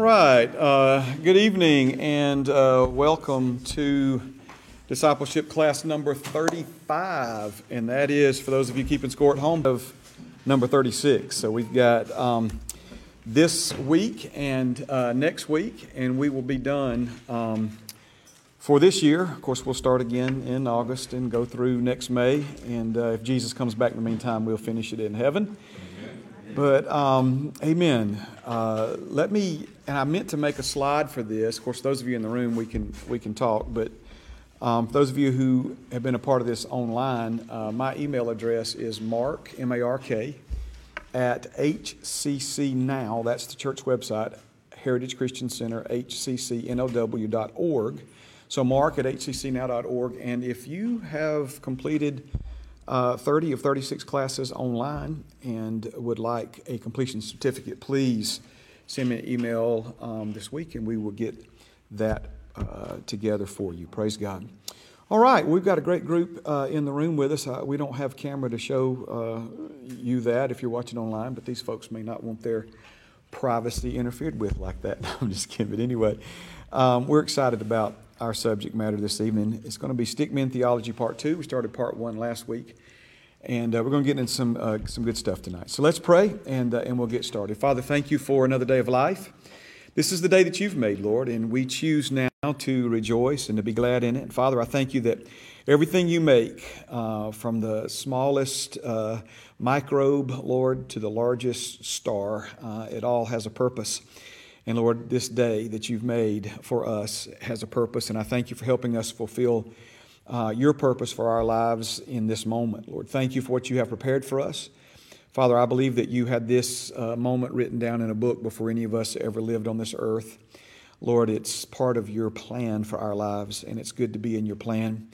right. Uh, good evening and uh, welcome to discipleship class number 35. And that is, for those of you keeping score at home, of number 36. So we've got um, this week and uh, next week, and we will be done um, for this year. Of course, we'll start again in August and go through next May. And uh, if Jesus comes back in the meantime, we'll finish it in heaven. But um, amen. Uh, let me, and I meant to make a slide for this. Of course, those of you in the room, we can we can talk. But um, those of you who have been a part of this online, uh, my email address is mark m a r k at hcc now. That's the church website, Heritage Christian Center, hccnow.org. So mark at hccnow.org. And if you have completed uh, 30 of 36 classes online and would like a completion certificate, please send me an email um, this week and we will get that uh, together for you. Praise God. All right, we've got a great group uh, in the room with us. Uh, we don't have camera to show uh, you that if you're watching online, but these folks may not want their privacy interfered with like that. I'm just kidding. But anyway, um, we're excited about our subject matter this evening. It's going to be Stickmen Theology Part 2. We started Part 1 last week. And uh, we're going to get into some, uh, some good stuff tonight. So let's pray and, uh, and we'll get started. Father, thank you for another day of life. This is the day that you've made, Lord, and we choose now to rejoice and to be glad in it. Father, I thank you that everything you make, uh, from the smallest uh, microbe, Lord, to the largest star, uh, it all has a purpose. And Lord, this day that you've made for us has a purpose, and I thank you for helping us fulfill uh, your purpose for our lives in this moment. Lord, thank you for what you have prepared for us. Father, I believe that you had this uh, moment written down in a book before any of us ever lived on this earth. Lord, it's part of your plan for our lives, and it's good to be in your plan,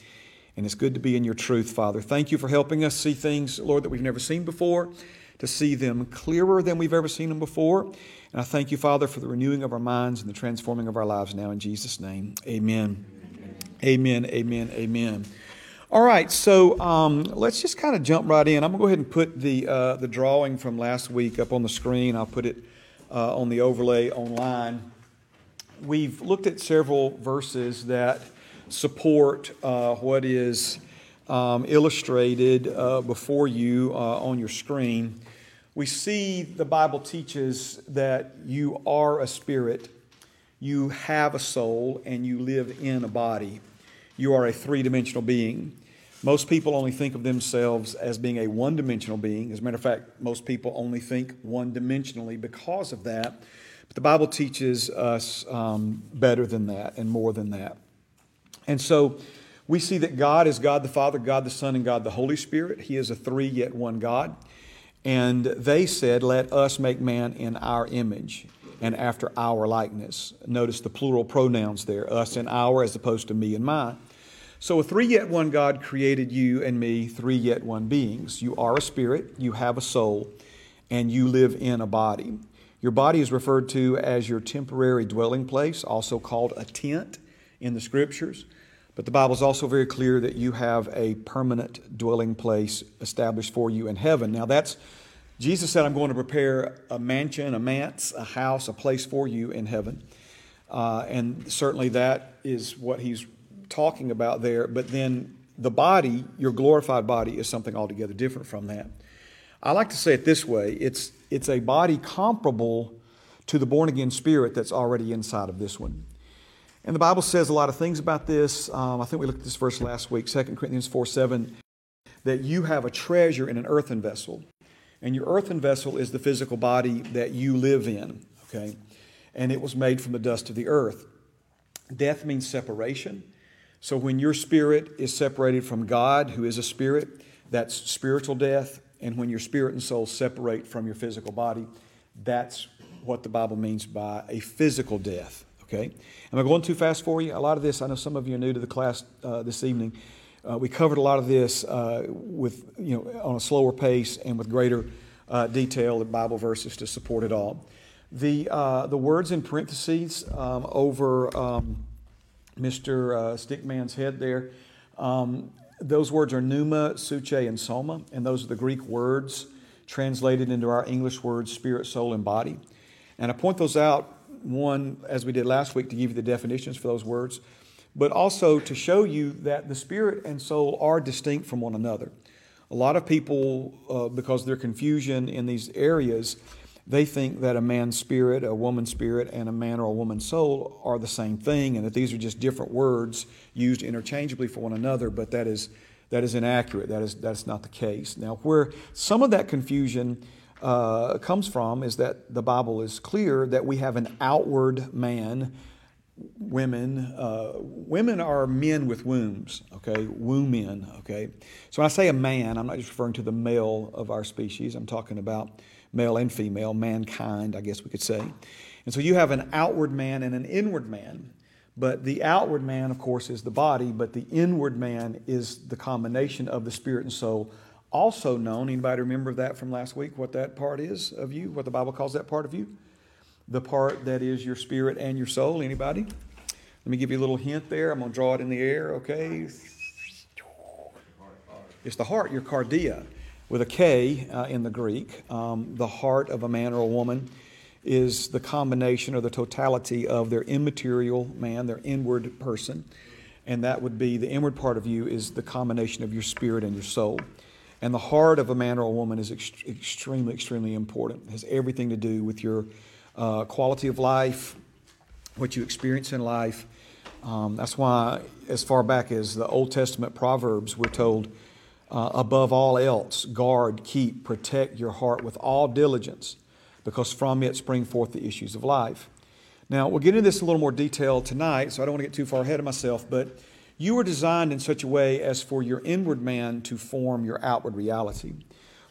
and it's good to be in your truth, Father. Thank you for helping us see things, Lord, that we've never seen before, to see them clearer than we've ever seen them before. And I thank you, Father, for the renewing of our minds and the transforming of our lives now in Jesus' name. Amen. Amen, amen, amen. All right, so um, let's just kind of jump right in. I'm going to go ahead and put the, uh, the drawing from last week up on the screen. I'll put it uh, on the overlay online. We've looked at several verses that support uh, what is um, illustrated uh, before you uh, on your screen. We see the Bible teaches that you are a spirit you have a soul and you live in a body. You are a three dimensional being. Most people only think of themselves as being a one dimensional being. As a matter of fact, most people only think one dimensionally because of that. But the Bible teaches us um, better than that and more than that. And so we see that God is God the Father, God the Son, and God the Holy Spirit. He is a three yet one God. And they said, Let us make man in our image and after our likeness. Notice the plural pronouns there, us and our, as opposed to me and mine. So, a three yet one God created you and me, three yet one beings. You are a spirit, you have a soul, and you live in a body. Your body is referred to as your temporary dwelling place, also called a tent in the scriptures. But the Bible is also very clear that you have a permanent dwelling place established for you in heaven. Now, that's Jesus said, I'm going to prepare a mansion, a manse, a house, a place for you in heaven. Uh, and certainly that is what he's talking about there. But then the body, your glorified body, is something altogether different from that. I like to say it this way it's, it's a body comparable to the born again spirit that's already inside of this one. And the Bible says a lot of things about this. Um, I think we looked at this verse last week, 2 Corinthians 4 7, that you have a treasure in an earthen vessel and your earthen vessel is the physical body that you live in, okay? And it was made from the dust of the earth. Death means separation. So when your spirit is separated from God, who is a spirit, that's spiritual death. And when your spirit and soul separate from your physical body, that's what the Bible means by a physical death. Okay? Am I going too fast for you? A lot of this, I know some of you are new to the class uh, this evening. Uh, we covered a lot of this uh, with, you know, on a slower pace and with greater uh, detail in Bible verses to support it all. The, uh, the words in parentheses um, over um, Mr. Uh, Stickman's head there, um, those words are pneuma, psuche, and soma, and those are the Greek words translated into our English words spirit, soul, and body. And I point those out one, as we did last week, to give you the definitions for those words, but also to show you that the spirit and soul are distinct from one another. A lot of people, uh, because of their confusion in these areas, they think that a man's spirit, a woman's spirit, and a man or a woman's soul are the same thing, and that these are just different words used interchangeably for one another. But that is that is inaccurate. That is that's not the case. Now, where some of that confusion uh, comes from is that the Bible is clear that we have an outward man. Women, uh, women are men with wombs. Okay, womb men. Okay, so when I say a man, I'm not just referring to the male of our species. I'm talking about male and female, mankind, I guess we could say. And so you have an outward man and an inward man. But the outward man, of course, is the body, but the inward man is the combination of the spirit and soul. Also known, anybody remember that from last week, what that part is of you, what the Bible calls that part of you? The part that is your spirit and your soul. Anybody? Let me give you a little hint there. I'm going to draw it in the air, okay? It's the heart, your kardia with a K uh, in the Greek. Um, the heart of a man or a woman is the combination or the totality of their immaterial man, their inward person. And that would be the inward part of you is the combination of your spirit and your soul. And the heart of a man or a woman is ext- extremely, extremely important. It has everything to do with your uh, quality of life, what you experience in life. Um, that's why, as far back as the Old Testament Proverbs, we're told uh, above all else, guard, keep, protect your heart with all diligence, because from it spring forth the issues of life. Now, we'll get into this in a little more detail tonight, so I don't want to get too far ahead of myself, but you were designed in such a way as for your inward man to form your outward reality.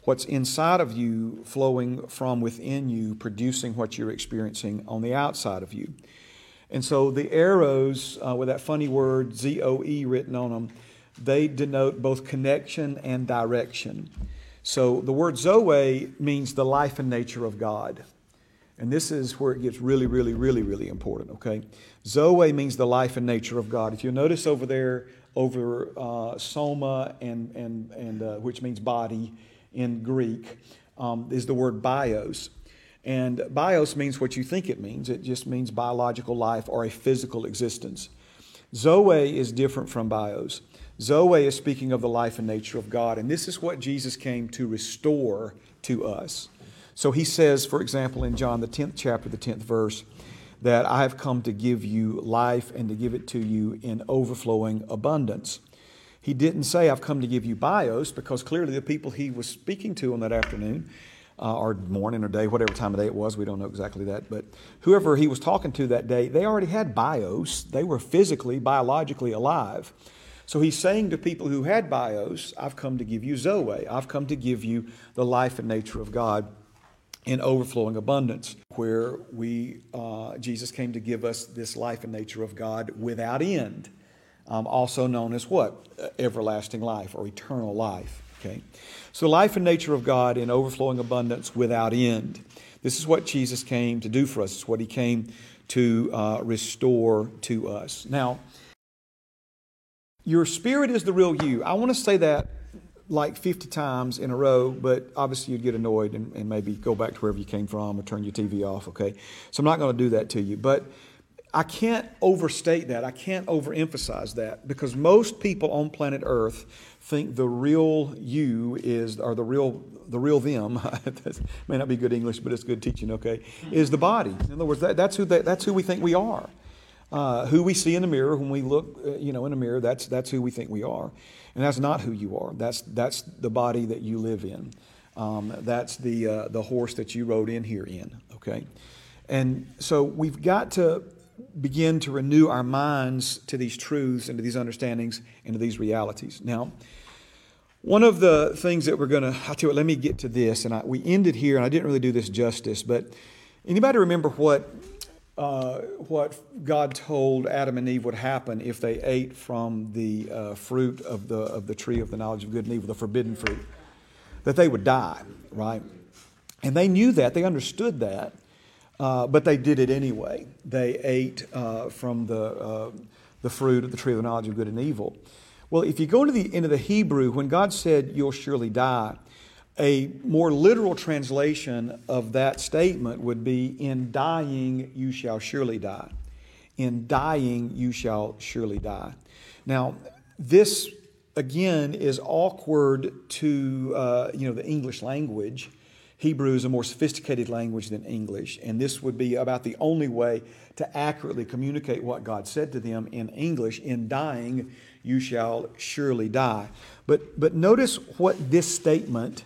What's inside of you flowing from within you, producing what you're experiencing on the outside of you. And so the arrows, uh, with that funny word Z O E written on them, they denote both connection and direction. So the word Zoe means the life and nature of God. And this is where it gets really, really, really, really important, okay? Zoe means the life and nature of God. If you notice over there, over uh, soma, and, and, and, uh, which means body in Greek, um, is the word bios. And bios means what you think it means. It just means biological life or a physical existence. Zoe is different from bios. Zoe is speaking of the life and nature of God, and this is what Jesus came to restore to us. So he says, for example, in John, the 10th chapter, the 10th verse, that I have come to give you life and to give it to you in overflowing abundance. He didn't say, I've come to give you bios, because clearly the people he was speaking to on that afternoon, uh, or morning or day, whatever time of day it was, we don't know exactly that, but whoever he was talking to that day, they already had bios. They were physically, biologically alive. So he's saying to people who had bios, I've come to give you Zoe. I've come to give you the life and nature of God in overflowing abundance, where we, uh, Jesus came to give us this life and nature of God without end, um, also known as what? Everlasting life or eternal life. Okay? So, life and nature of God in overflowing abundance without end. This is what Jesus came to do for us. It's what he came to uh, restore to us. Now, your spirit is the real you. I want to say that like 50 times in a row, but obviously you'd get annoyed and, and, maybe go back to wherever you came from or turn your TV off, okay? So I'm not going to do that to you. But I can't overstate that. I can't overemphasize that because most people on planet Earth think the real you is, or the real, the real them, may not be good English, but it's good teaching, okay, is the body. In other words, that, that's, who they, that's who we think we are. Uh, who we see in the mirror when we look, uh, you know, in a mirror, that's, that's who we think we are. And that's not who you are. That's, that's the body that you live in. Um, that's the, uh, the horse that you rode in here in, okay? And so we've got to begin to renew our minds to these truths and to these understandings and to these realities. Now, one of the things that we're going to, I tell you what, let me get to this. And I, we ended here, and I didn't really do this justice, but anybody remember what uh, what God told Adam and Eve would happen if they ate from the uh, fruit of the, of the tree of the knowledge of good and evil, the forbidden fruit, that they would die, right? And they knew that, they understood that, uh, but they did it anyway. They ate uh, from the, uh, the fruit of the tree of the knowledge of good and evil. Well, if you go into the, end of the Hebrew, when God said, You'll surely die, A more literal translation of that statement would be In dying, you shall surely die. In dying, you shall surely die. Now, this again is awkward to uh, you know the English language. Hebrew is a more sophisticated language than English, and this would be about the only way to accurately communicate what God said to them in English. In dying, you shall surely die. But but notice what this statement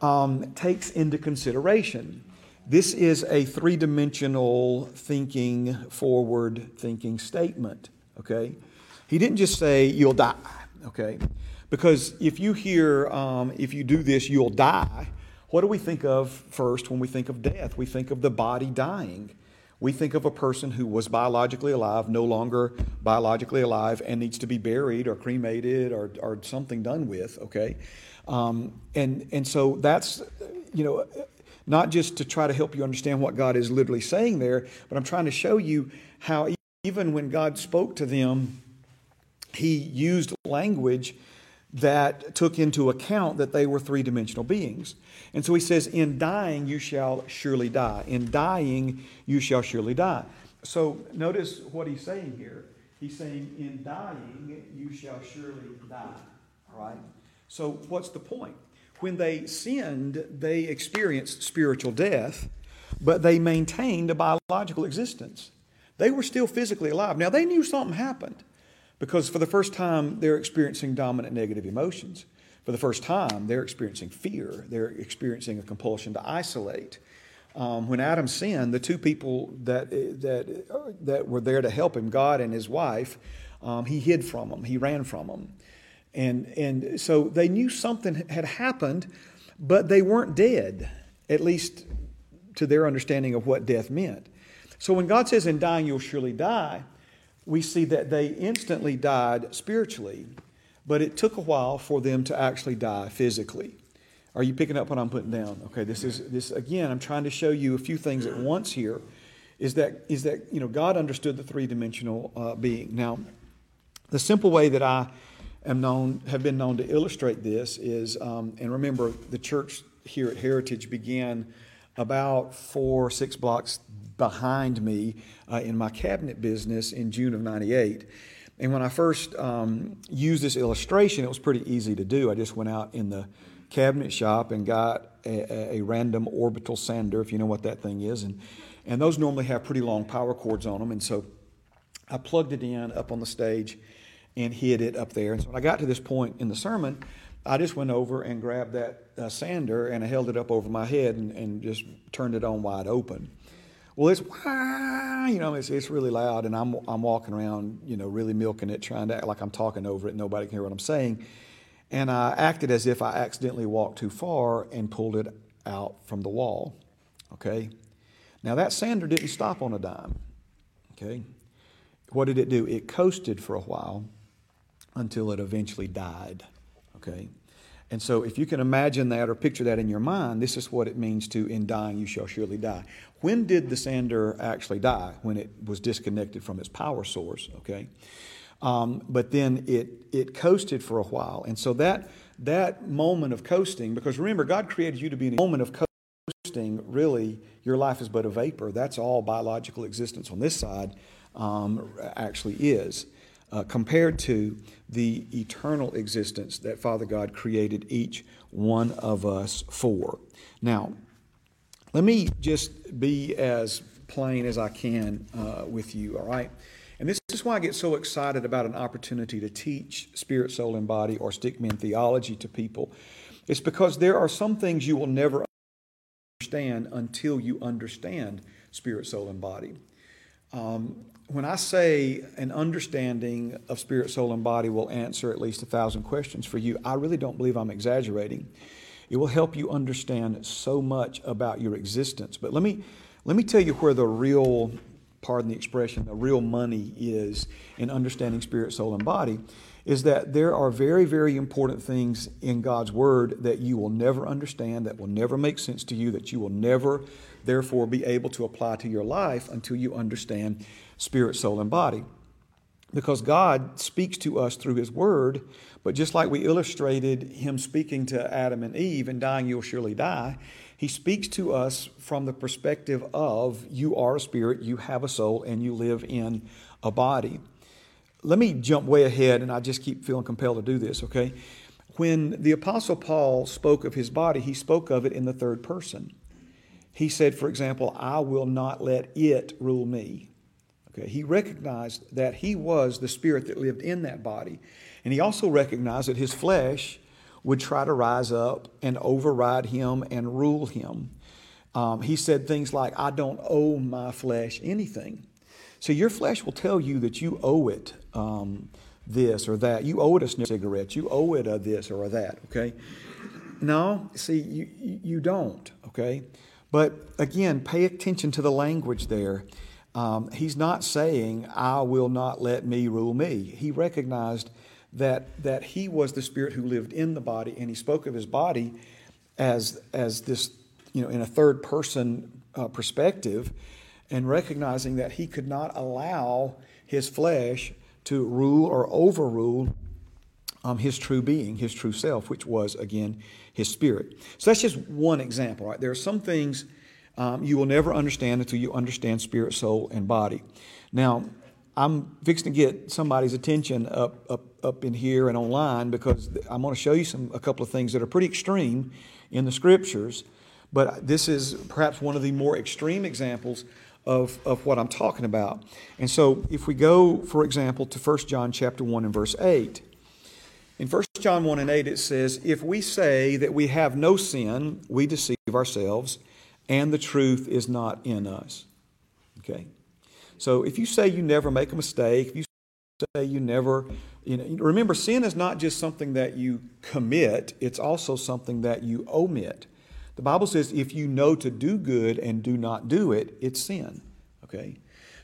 um, takes into consideration. This is a three dimensional thinking, forward thinking statement, okay? He didn't just say, you'll die, okay? Because if you hear, um, if you do this, you'll die, what do we think of first when we think of death? We think of the body dying. We think of a person who was biologically alive, no longer biologically alive, and needs to be buried or cremated or, or something done with, okay? Um, and, and so that's, you know, not just to try to help you understand what God is literally saying there, but I'm trying to show you how even when God spoke to them, He used language that took into account that they were three dimensional beings. And so He says, In dying, you shall surely die. In dying, you shall surely die. So notice what He's saying here. He's saying, In dying, you shall surely die. All right? So, what's the point? When they sinned, they experienced spiritual death, but they maintained a biological existence. They were still physically alive. Now, they knew something happened because for the first time, they're experiencing dominant negative emotions. For the first time, they're experiencing fear. They're experiencing a compulsion to isolate. Um, when Adam sinned, the two people that, that, that were there to help him, God and his wife, um, he hid from them, he ran from them. And, and so they knew something had happened, but they weren't dead, at least to their understanding of what death meant. So when God says, In dying you'll surely die, we see that they instantly died spiritually, but it took a while for them to actually die physically. Are you picking up what I'm putting down? Okay, this is this again, I'm trying to show you a few things at once here. Is that is that you know God understood the three dimensional uh, being. Now, the simple way that I am known, have been known to illustrate this is, um, and remember, the church here at Heritage began about four, six blocks behind me uh, in my cabinet business in June of 98. And when I first um, used this illustration, it was pretty easy to do. I just went out in the cabinet shop and got a, a, random orbital sander, if you know what that thing is. And, and those normally have pretty long power cords on them. And so I plugged it in up on the stage and hid it up there. And so when I got to this point in the sermon, I just went over and grabbed that uh, sander and I held it up over my head and, and just turned it on wide open. Well, it's you know, it's, it's really loud, and I'm I'm walking around, you know, really milking it, trying to act like I'm talking over it. Nobody can hear what I'm saying, and I acted as if I accidentally walked too far and pulled it out from the wall. Okay, now that sander didn't stop on a dime. Okay, what did it do? It coasted for a while until it eventually died. Okay? And so, if you can imagine that or picture that in your mind, this is what it means to, in dying, you shall surely die. When did the sander actually die? When it was disconnected from its power source, okay? Um, but then it, it coasted for a while. And so, that, that moment of coasting, because remember, God created you to be in a moment of coasting, really, your life is but a vapor. That's all biological existence on this side um, actually is uh, compared to the eternal existence that Father God created each one of us for. Now, let me just be as plain as I can uh, with you, all right? And this is why I get so excited about an opportunity to teach spirit, soul, and body or stickman theology to people. It's because there are some things you will never understand until you understand spirit, soul, and body. Um, when I say an understanding of spirit, soul, and body will answer at least a thousand questions for you, I really don't believe I'm exaggerating. It will help you understand so much about your existence. But let me, let me tell you where the real, pardon the expression, the real money is in understanding spirit, soul, and body is that there are very, very important things in God's Word that you will never understand, that will never make sense to you, that you will never, therefore, be able to apply to your life until you understand spirit, soul, and body. because God speaks to us through His Word. But just like we illustrated Him speaking to Adam and Eve and dying, you'll surely die, He speaks to us from the perspective of you are a spirit, you have a soul, and you live in a body. Let me jump way ahead, and I just keep feeling compelled to do this, okay? When the Apostle Paul spoke of his body, he spoke of it in the third person. He said, for example, I will not let it rule me. Okay, he recognized that he was the spirit that lived in that body. And he also recognized that his flesh would try to rise up and override him and rule him. Um, he said things like, I don't owe my flesh anything. So your flesh will tell you that you owe it um, this or that. You owe it a cigarette. You owe it a this or a that, okay? No, see, you, you don't, okay? But again, pay attention to the language there. Um, he's not saying, I will not let me rule me. He recognized that, that he was the spirit who lived in the body, and he spoke of his body as, as this, you know, in a third person uh, perspective, and recognizing that he could not allow his flesh to rule or overrule um, his true being, his true self, which was, again, his spirit. So that's just one example, right? There are some things um, you will never understand until you understand spirit, soul, and body. Now, I'm fixing to get somebody's attention up, up, up in here and online because I'm going to show you some a couple of things that are pretty extreme in the scriptures. But this is perhaps one of the more extreme examples of, of what I'm talking about. And so if we go, for example, to 1 John chapter 1 and verse 8. In 1 John 1 and 8 it says, If we say that we have no sin, we deceive ourselves and the truth is not in us. Okay? So if you say you never make a mistake, if you say you never, you know, remember, sin is not just something that you commit, it's also something that you omit. The Bible says if you know to do good and do not do it, it's sin. Okay?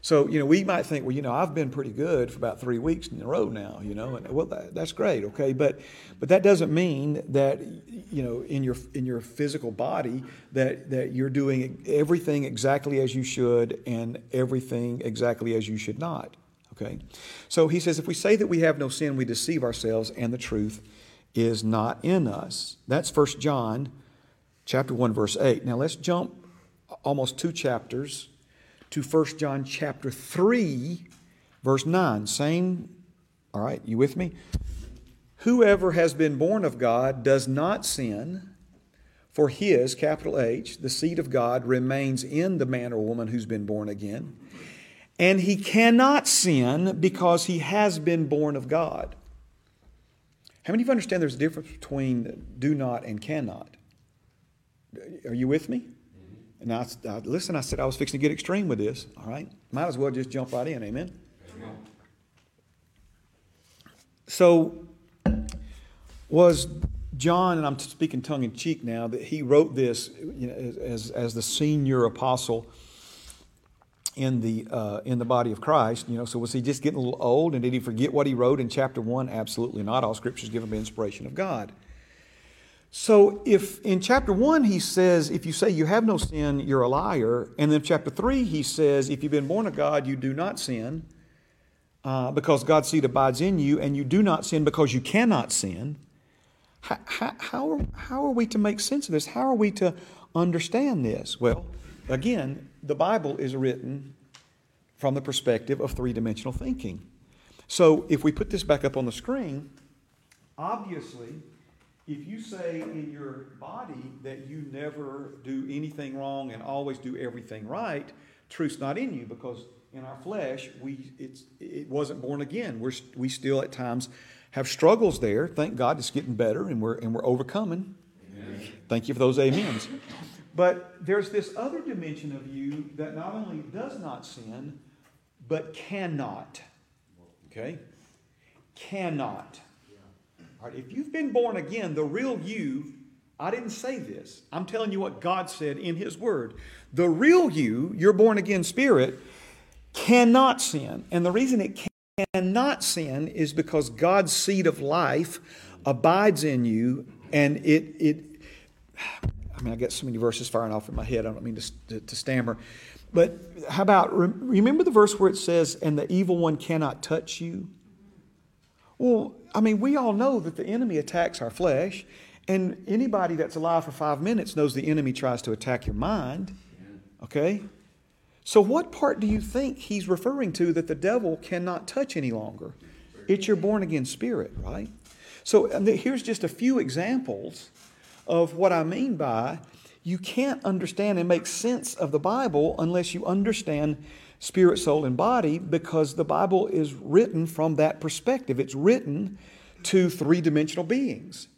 So, you know, we might think, well, you know, I've been pretty good for about three weeks in a row now, you know, and well, that, that's great, okay, but but that doesn't mean that, you know, in your in your physical body that that you're doing everything exactly as you should and everything exactly as you should not, okay. So he says, if we say that we have no sin, we deceive ourselves, and the truth is not in us. That's First John, chapter one, verse eight. Now let's jump almost two chapters to 1 John chapter 3, verse 9. Same, all right, you with me? Whoever has been born of God does not sin, for his, capital H, the seed of God, remains in the man or woman who's been born again. And he cannot sin because he has been born of God. How many of you understand there's a difference between do not and cannot? Are you with me? And I, I, listen, I said I was fixing to get extreme with this. All right, might as well just jump right in. Amen. So, was John, and I'm speaking tongue in cheek now, that he wrote this you know, as, as the senior apostle in the uh, in the body of Christ. You know, so was he just getting a little old, and did he forget what he wrote in chapter one? Absolutely not. All Scripture is given by inspiration of God. So, if in chapter one he says, if you say you have no sin, you're a liar, and then chapter three he says, if you've been born of God, you do not sin, uh, because God's seed abides in you, and you do not sin because you cannot sin. How, how, how, are, how are we to make sense of this? How are we to understand this? Well, again, the Bible is written from the perspective of three dimensional thinking. So, if we put this back up on the screen, obviously, if you say in your body that you never do anything wrong and always do everything right, truth's not in you because in our flesh we it's it wasn't born again. We're we still at times have struggles there. Thank God it's getting better and we're and we're overcoming. Amen. Thank you for those amens. But there's this other dimension of you that not only does not sin, but cannot. Okay? Cannot. If you've been born again, the real you, I didn't say this. I'm telling you what God said in His Word. The real you, your born again spirit, cannot sin. And the reason it cannot sin is because God's seed of life abides in you and it, it I mean, I got so many verses firing off in my head. I don't mean to, to, to stammer. But how about, remember the verse where it says, and the evil one cannot touch you? Well, I mean, we all know that the enemy attacks our flesh, and anybody that's alive for five minutes knows the enemy tries to attack your mind. Okay? So, what part do you think he's referring to that the devil cannot touch any longer? It's your born again spirit, right? So, here's just a few examples of what I mean by you can't understand and make sense of the Bible unless you understand spirit, soul, and body because the Bible is written from that perspective. It's written to three dimensional beings.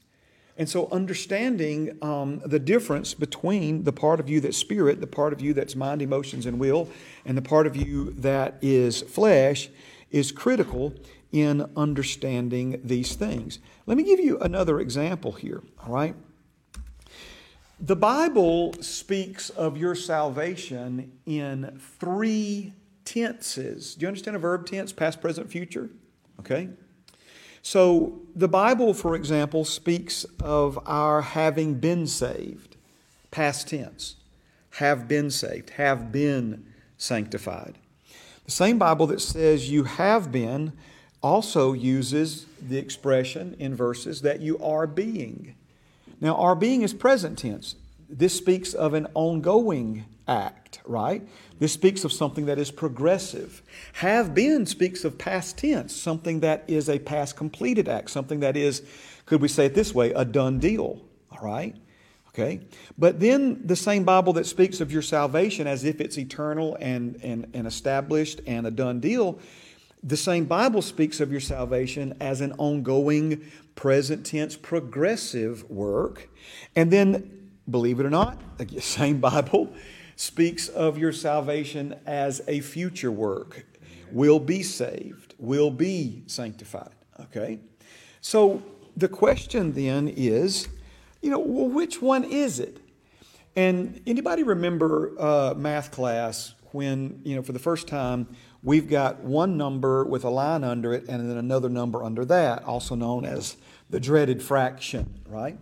And so, understanding um, the difference between the part of you that's spirit, the part of you that's mind, emotions, and will, and the part of you that is flesh is critical in understanding these things. Let me give you another example here, all right? The Bible speaks of your salvation in three tenses. Do you understand a verb tense, past, present, future? Okay. So, the Bible, for example, speaks of our having been saved, past tense, have been saved, have been sanctified. The same Bible that says you have been also uses the expression in verses that you are being. Now, our being is present tense. This speaks of an ongoing act, right? This speaks of something that is progressive. Have been speaks of past tense, something that is a past completed act, something that is, could we say it this way, a done deal, all right? Okay? But then the same Bible that speaks of your salvation as if it's eternal and, and, and established and a done deal, the same Bible speaks of your salvation as an ongoing, present tense, progressive work. And then, believe it or not, the same Bible speaks of your salvation as a future work. Will be saved, will be sanctified. Okay? So the question then is, you know, well, which one is it? And anybody remember uh, math class when, you know, for the first time, we've got one number with a line under it and then another number under that, also known as the dreaded fraction, right?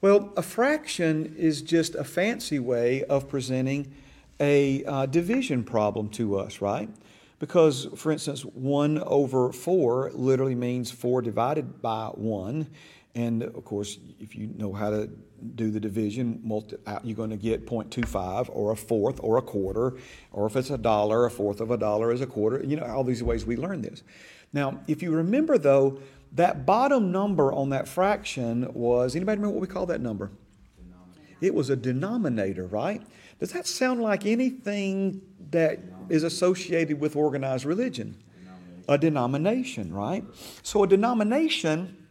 Well, a fraction is just a fancy way of presenting a uh, division problem to us, right? Because, for instance, 1 over 4 literally means 4 divided by 1. And of course, if you know how to do the division, multi, uh, you're going to get 0.25 or a fourth or a quarter, or if it's a dollar, a fourth of a dollar is a quarter. You know, all these ways we learn this. Now, if you remember though, that bottom number on that fraction was anybody remember what we call that number? It was a denominator, right? Does that sound like anything that is associated with organized religion? A denomination, right? So a denomination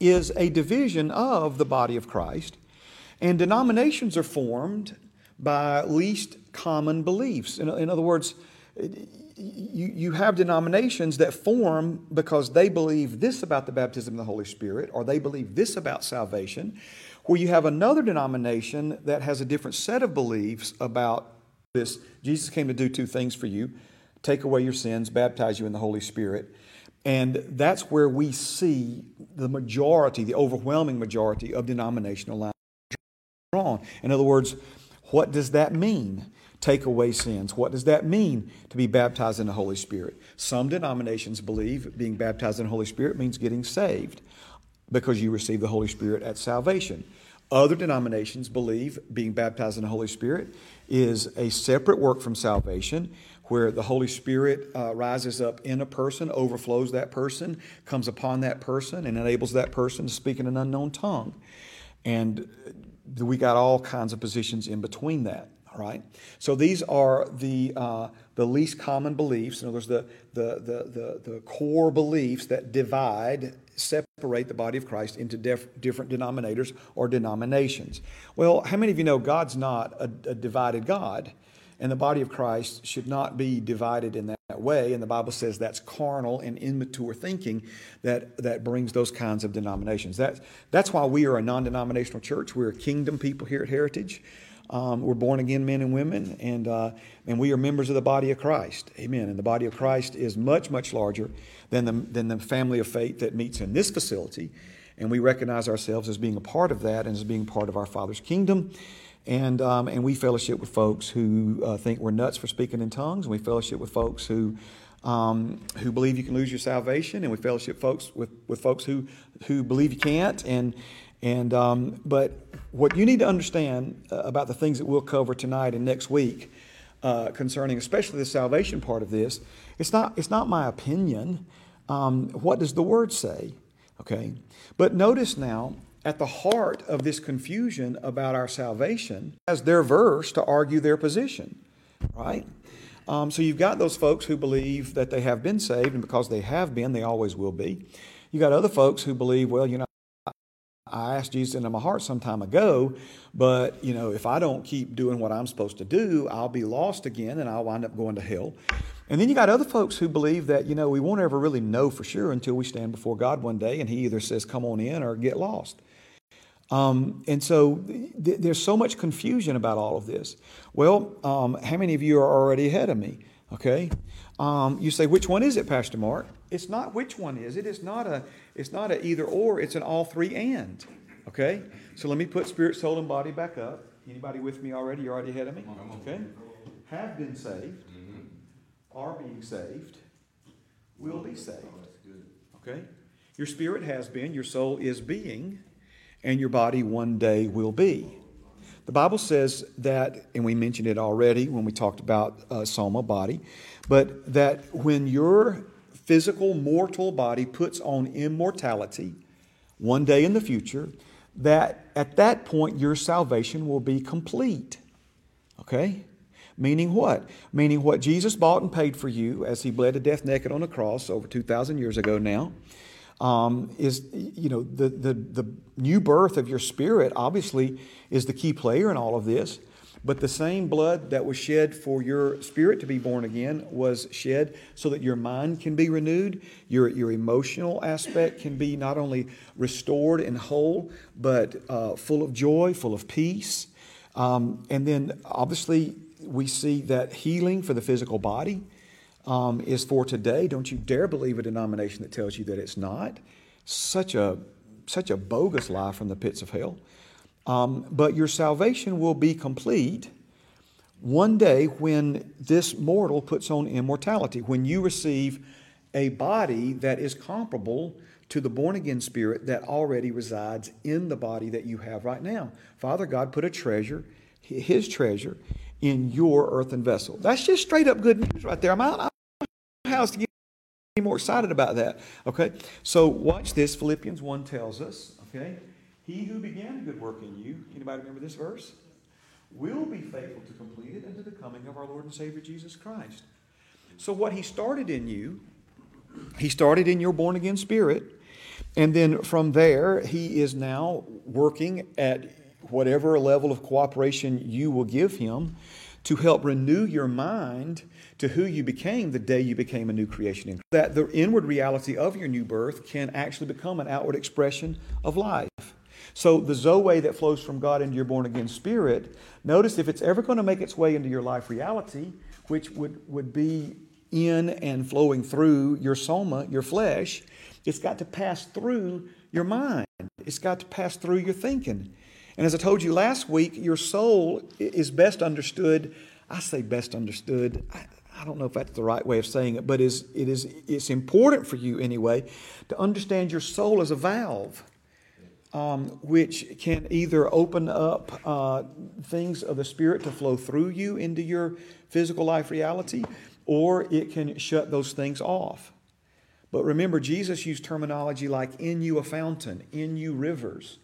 is a division of the body of Christ, and denominations are formed by least common beliefs. In, in other words, you, you have denominations that form because they believe this about the baptism of the Holy Spirit or they believe this about salvation, where you have another denomination that has a different set of beliefs about this. Jesus came to do two things for you take away your sins, baptize you in the Holy Spirit. And that's where we see the majority, the overwhelming majority of denominational lines drawn. In other words, what does that mean? take away sins. What does that mean to be baptized in the Holy Spirit? Some denominations believe being baptized in the Holy Spirit means getting saved because you receive the Holy Spirit at salvation. Other denominations believe being baptized in the Holy Spirit is a separate work from salvation where the Holy Spirit uh, rises up in a person, overflows that person, comes upon that person, and enables that person to speak in an unknown tongue. And we got all kinds of positions in between that. All right. So these are the uh, the least common beliefs. In other words, the, the the the the core beliefs that divide, separate the body of Christ into def- different denominators or denominations. Well, how many of you know God's not a, a divided God, and the body of Christ should not be divided in that way. And the Bible says that's carnal and immature thinking that, that brings those kinds of denominations. That, that's why we are a non denominational church. We're a kingdom people here at Heritage. Um, we're born again men and women, and, uh, and we are members of the body of Christ. Amen. And the body of Christ is much, much larger than the, than the family of faith that meets in this facility. And we recognize ourselves as being a part of that and as being part of our Father's kingdom. And, um, and we fellowship with folks who uh, think we're nuts for speaking in tongues. And we fellowship with folks who, um, who believe you can lose your salvation. And we fellowship folks with, with folks who, who believe you can't. And, and, um, but what you need to understand uh, about the things that we'll cover tonight and next week uh, concerning especially the salvation part of this, it's not, it's not my opinion. Um, what does the Word say? Okay. But notice now, at the heart of this confusion about our salvation, as their verse to argue their position, right? Um, so you've got those folks who believe that they have been saved, and because they have been, they always will be. You've got other folks who believe, well, you know, I asked Jesus into my heart some time ago, but you know, if I don't keep doing what I'm supposed to do, I'll be lost again and I'll wind up going to hell. And then you got other folks who believe that, you know, we won't ever really know for sure until we stand before God one day and He either says, come on in or get lost. Um, and so th- there's so much confusion about all of this. Well, um, how many of you are already ahead of me? Okay. Um, you say, which one is it, Pastor Mark? It's not which one is it. It's not a. It's not a either or. It's an all three and. Okay. So let me put spirit, soul, and body back up. Anybody with me already? You're already ahead of me. Okay. Have been saved. Are being saved. Will be saved. Okay. Your spirit has been. Your soul is being, and your body one day will be. The Bible says that, and we mentioned it already when we talked about uh, soma, body, but that when your physical mortal body puts on immortality one day in the future, that at that point your salvation will be complete. Okay? Meaning what? Meaning what Jesus bought and paid for you as he bled to death naked on a cross over 2,000 years ago now um, is, you know, the, the, the new birth of your spirit obviously is the key player in all of this. But the same blood that was shed for your spirit to be born again was shed so that your mind can be renewed, your, your emotional aspect can be not only restored and whole, but uh, full of joy, full of peace. Um, and then obviously, we see that healing for the physical body um, is for today. Don't you dare believe a denomination that tells you that it's not. Such a, such a bogus lie from the pits of hell. Um, but your salvation will be complete one day when this mortal puts on immortality, when you receive a body that is comparable to the born again spirit that already resides in the body that you have right now. Father God put a treasure, His treasure, in your earthen vessel. That's just straight up good news right there. I'm house to get any more excited about that. Okay, so watch this. Philippians 1 tells us, okay, he who began a good work in you, anybody remember this verse? Will be faithful to complete it unto the coming of our Lord and Savior Jesus Christ. So, what He started in you, He started in your born again spirit, and then from there, He is now working at whatever level of cooperation you will give Him to help renew your mind to who you became the day you became a new creation that the inward reality of your new birth can actually become an outward expression of life so the Zoe that flows from God into your born again spirit, notice if it's ever going to make its way into your life reality, which would, would be in and flowing through your soma, your flesh, it's got to pass through your mind. It's got to pass through your thinking. And as I told you last week, your soul is best understood. I say best understood. I, I don't know if that's the right way of saying it, but is, it is, it's important for you anyway to understand your soul as a valve um, which can either open up uh, things of the Spirit to flow through you into your physical life reality, or it can shut those things off. But remember, Jesus used terminology like in you a fountain, in you rivers.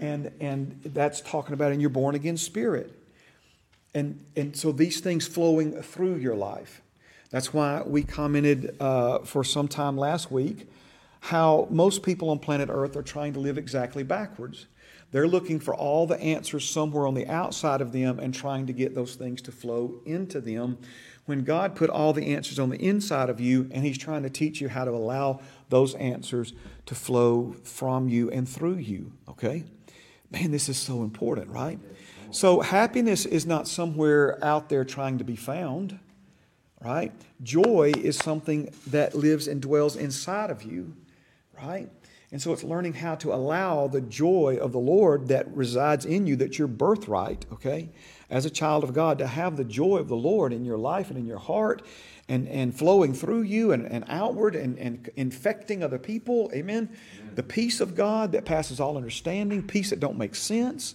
And, and that's talking about in your born again spirit. And, and so these things flowing through your life. That's why we commented uh, for some time last week how most people on planet Earth are trying to live exactly backwards. They're looking for all the answers somewhere on the outside of them and trying to get those things to flow into them. When God put all the answers on the inside of you and He's trying to teach you how to allow those answers to flow from you and through you, okay? Man, this is so important, right? So, happiness is not somewhere out there trying to be found, right? Joy is something that lives and dwells inside of you right? And so it's learning how to allow the joy of the Lord that resides in you, that's your birthright, okay, as a child of God, to have the joy of the Lord in your life and in your heart and, and flowing through you and, and outward and, and infecting other people. Amen. The peace of God that passes all understanding, peace that don't make sense.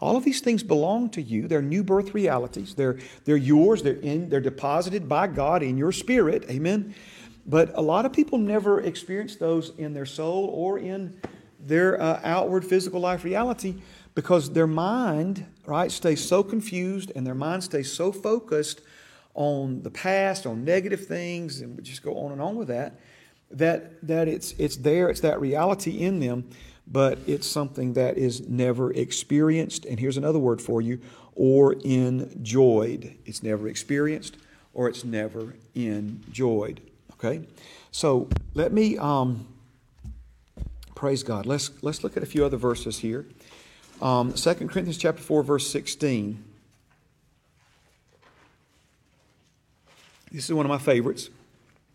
All of these things belong to you. They're new birth realities. They're, they're yours. They're, in, they're deposited by God in your spirit. Amen. But a lot of people never experience those in their soul or in their uh, outward physical life reality because their mind, right, stays so confused and their mind stays so focused on the past, on negative things, and we just go on and on with that, that, that it's, it's there, it's that reality in them, but it's something that is never experienced. And here's another word for you or enjoyed. It's never experienced or it's never enjoyed. Okay? So let me um, praise God. Let's let's look at a few other verses here. Um, 2 Corinthians chapter 4, verse 16. This is one of my favorites.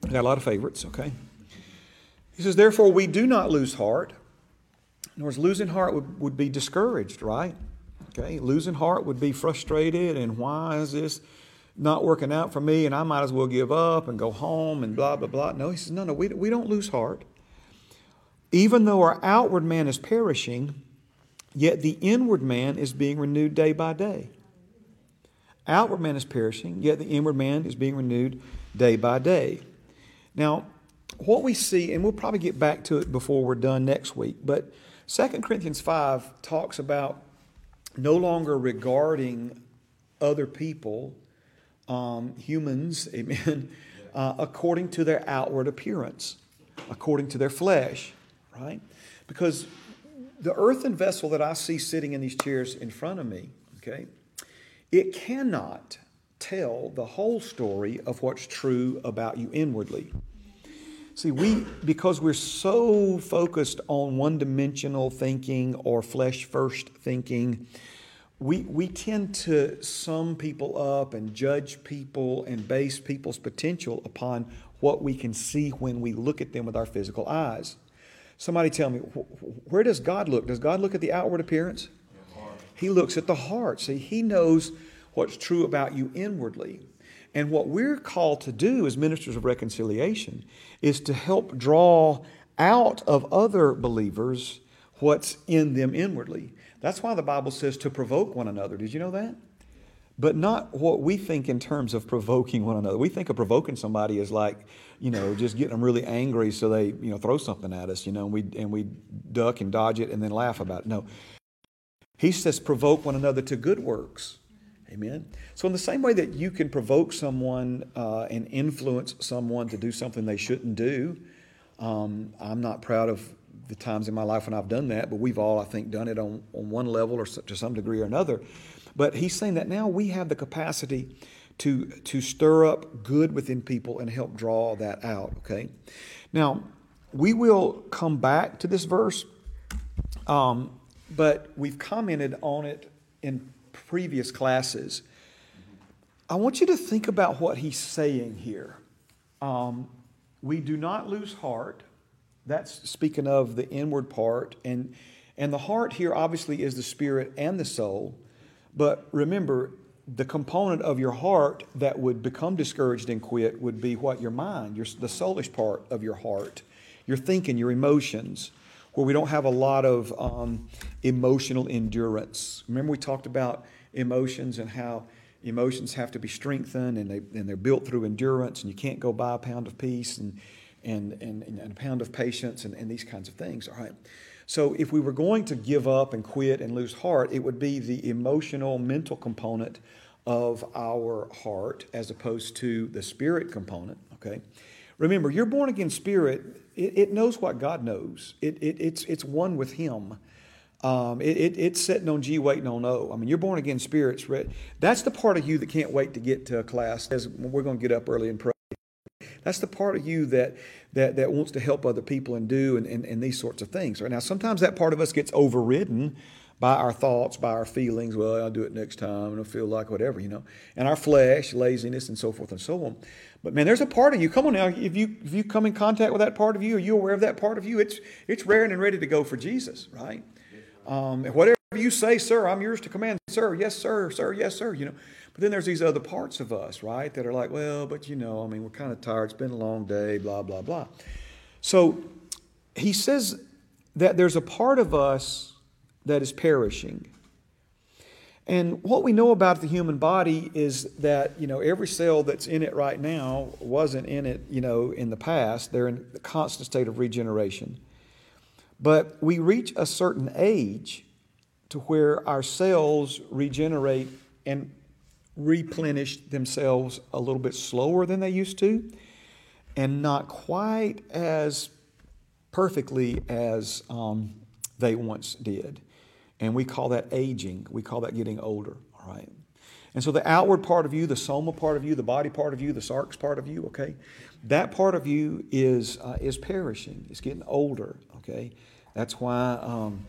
I got a lot of favorites, okay? He says, Therefore, we do not lose heart. In other words, losing heart would, would be discouraged, right? Okay, losing heart would be frustrated, and why is this not working out for me and I might as well give up and go home and blah, blah, blah. No, he says, no, no, we, we don't lose heart. Even though our outward man is perishing, yet the inward man is being renewed day by day. Outward man is perishing, yet the inward man is being renewed day by day. Now, what we see, and we'll probably get back to it before we're done next week, but 2 Corinthians 5 talks about no longer regarding other people um, humans, amen, uh, according to their outward appearance, according to their flesh, right? Because the earthen vessel that I see sitting in these chairs in front of me, okay, it cannot tell the whole story of what's true about you inwardly. See, we, because we're so focused on one dimensional thinking or flesh first thinking, we, we tend to sum people up and judge people and base people's potential upon what we can see when we look at them with our physical eyes. Somebody tell me, where does God look? Does God look at the outward appearance? He looks at the heart. See, He knows what's true about you inwardly. And what we're called to do as ministers of reconciliation is to help draw out of other believers what's in them inwardly. That's why the Bible says to provoke one another. Did you know that? But not what we think in terms of provoking one another. We think of provoking somebody as like, you know, just getting them really angry so they, you know, throw something at us, you know, and we, and we duck and dodge it and then laugh about it. No. He says provoke one another to good works. Amen. So, in the same way that you can provoke someone uh, and influence someone to do something they shouldn't do, um, I'm not proud of the times in my life when I've done that, but we've all, I think, done it on, on one level or to some degree or another. But he's saying that now we have the capacity to, to stir up good within people and help draw that out, okay? Now, we will come back to this verse, um, but we've commented on it in previous classes. I want you to think about what he's saying here. Um, we do not lose heart that's speaking of the inward part. And, and the heart here obviously is the spirit and the soul. But remember, the component of your heart that would become discouraged and quit would be what? Your mind, your, the soulish part of your heart, your thinking, your emotions, where we don't have a lot of um, emotional endurance. Remember, we talked about emotions and how emotions have to be strengthened and, they, and they're built through endurance, and you can't go buy a pound of peace. And, and, and, and a pound of patience and, and these kinds of things. All right. So if we were going to give up and quit and lose heart, it would be the emotional, mental component of our heart as opposed to the spirit component. Okay. Remember, your born again spirit, it, it knows what God knows. It, it, it's, it's one with Him. Um, it, it, it's sitting on G, waiting on O. I mean, you're born again spirits. Right? That's the part of you that can't wait to get to a class. As we're going to get up early and pray. That's the part of you that that, that wants to help other people and do and, and, and these sorts of things. Right now, sometimes that part of us gets overridden by our thoughts, by our feelings. Well, I'll do it next time, and I'll feel like whatever, you know. And our flesh, laziness, and so forth and so on. But man, there's a part of you. Come on now, if you if you come in contact with that part of you, are you aware of that part of you? It's it's raring and ready to go for Jesus, right? Um, whatever you say, sir, I'm yours to command, sir. Yes, sir, sir, yes, sir. You know. But then there's these other parts of us, right, that are like, well, but you know, I mean, we're kind of tired. It's been a long day, blah blah blah. So he says that there's a part of us that is perishing. And what we know about the human body is that, you know, every cell that's in it right now wasn't in it, you know, in the past. They're in a constant state of regeneration. But we reach a certain age to where our cells regenerate and replenish themselves a little bit slower than they used to and not quite as perfectly as um, they once did. And we call that aging. We call that getting older, all right? And so the outward part of you, the soma part of you, the body part of you, the sarx part of you, okay, that part of you is, uh, is perishing. It's getting older, okay? That's why, um,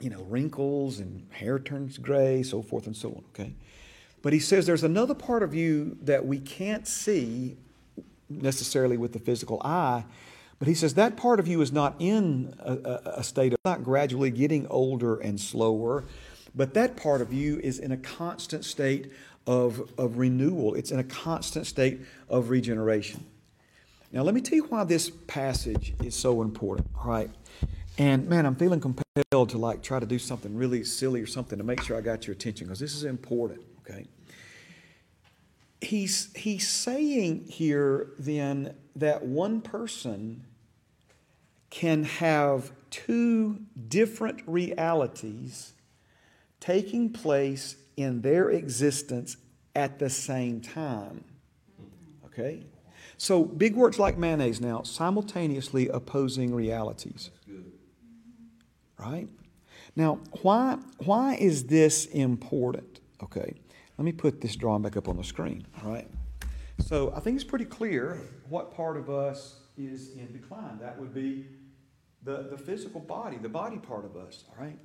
you know, wrinkles and hair turns gray, so forth and so on, okay? But he says there's another part of you that we can't see necessarily with the physical eye, but he says that part of you is not in a, a, state of not gradually getting older and slower, but that part of you is in a constant state of, of renewal. It's in a constant state of regeneration. Now, let me tell you why this passage is so important, all right? And man, I'm feeling compelled to like try to do something really silly or something to make sure I got your attention because this is important, okay? He's, he's saying here then that one person can have two different realities taking place in their existence at the same time. Okay? So, big words like mayonnaise now, simultaneously opposing realities. Right? Now, why, why is this important? Okay, let me put this drawing back up on the screen. All right? So, I think it's pretty clear what part of us is in decline. That would be the, the physical body, the body part of us, all right?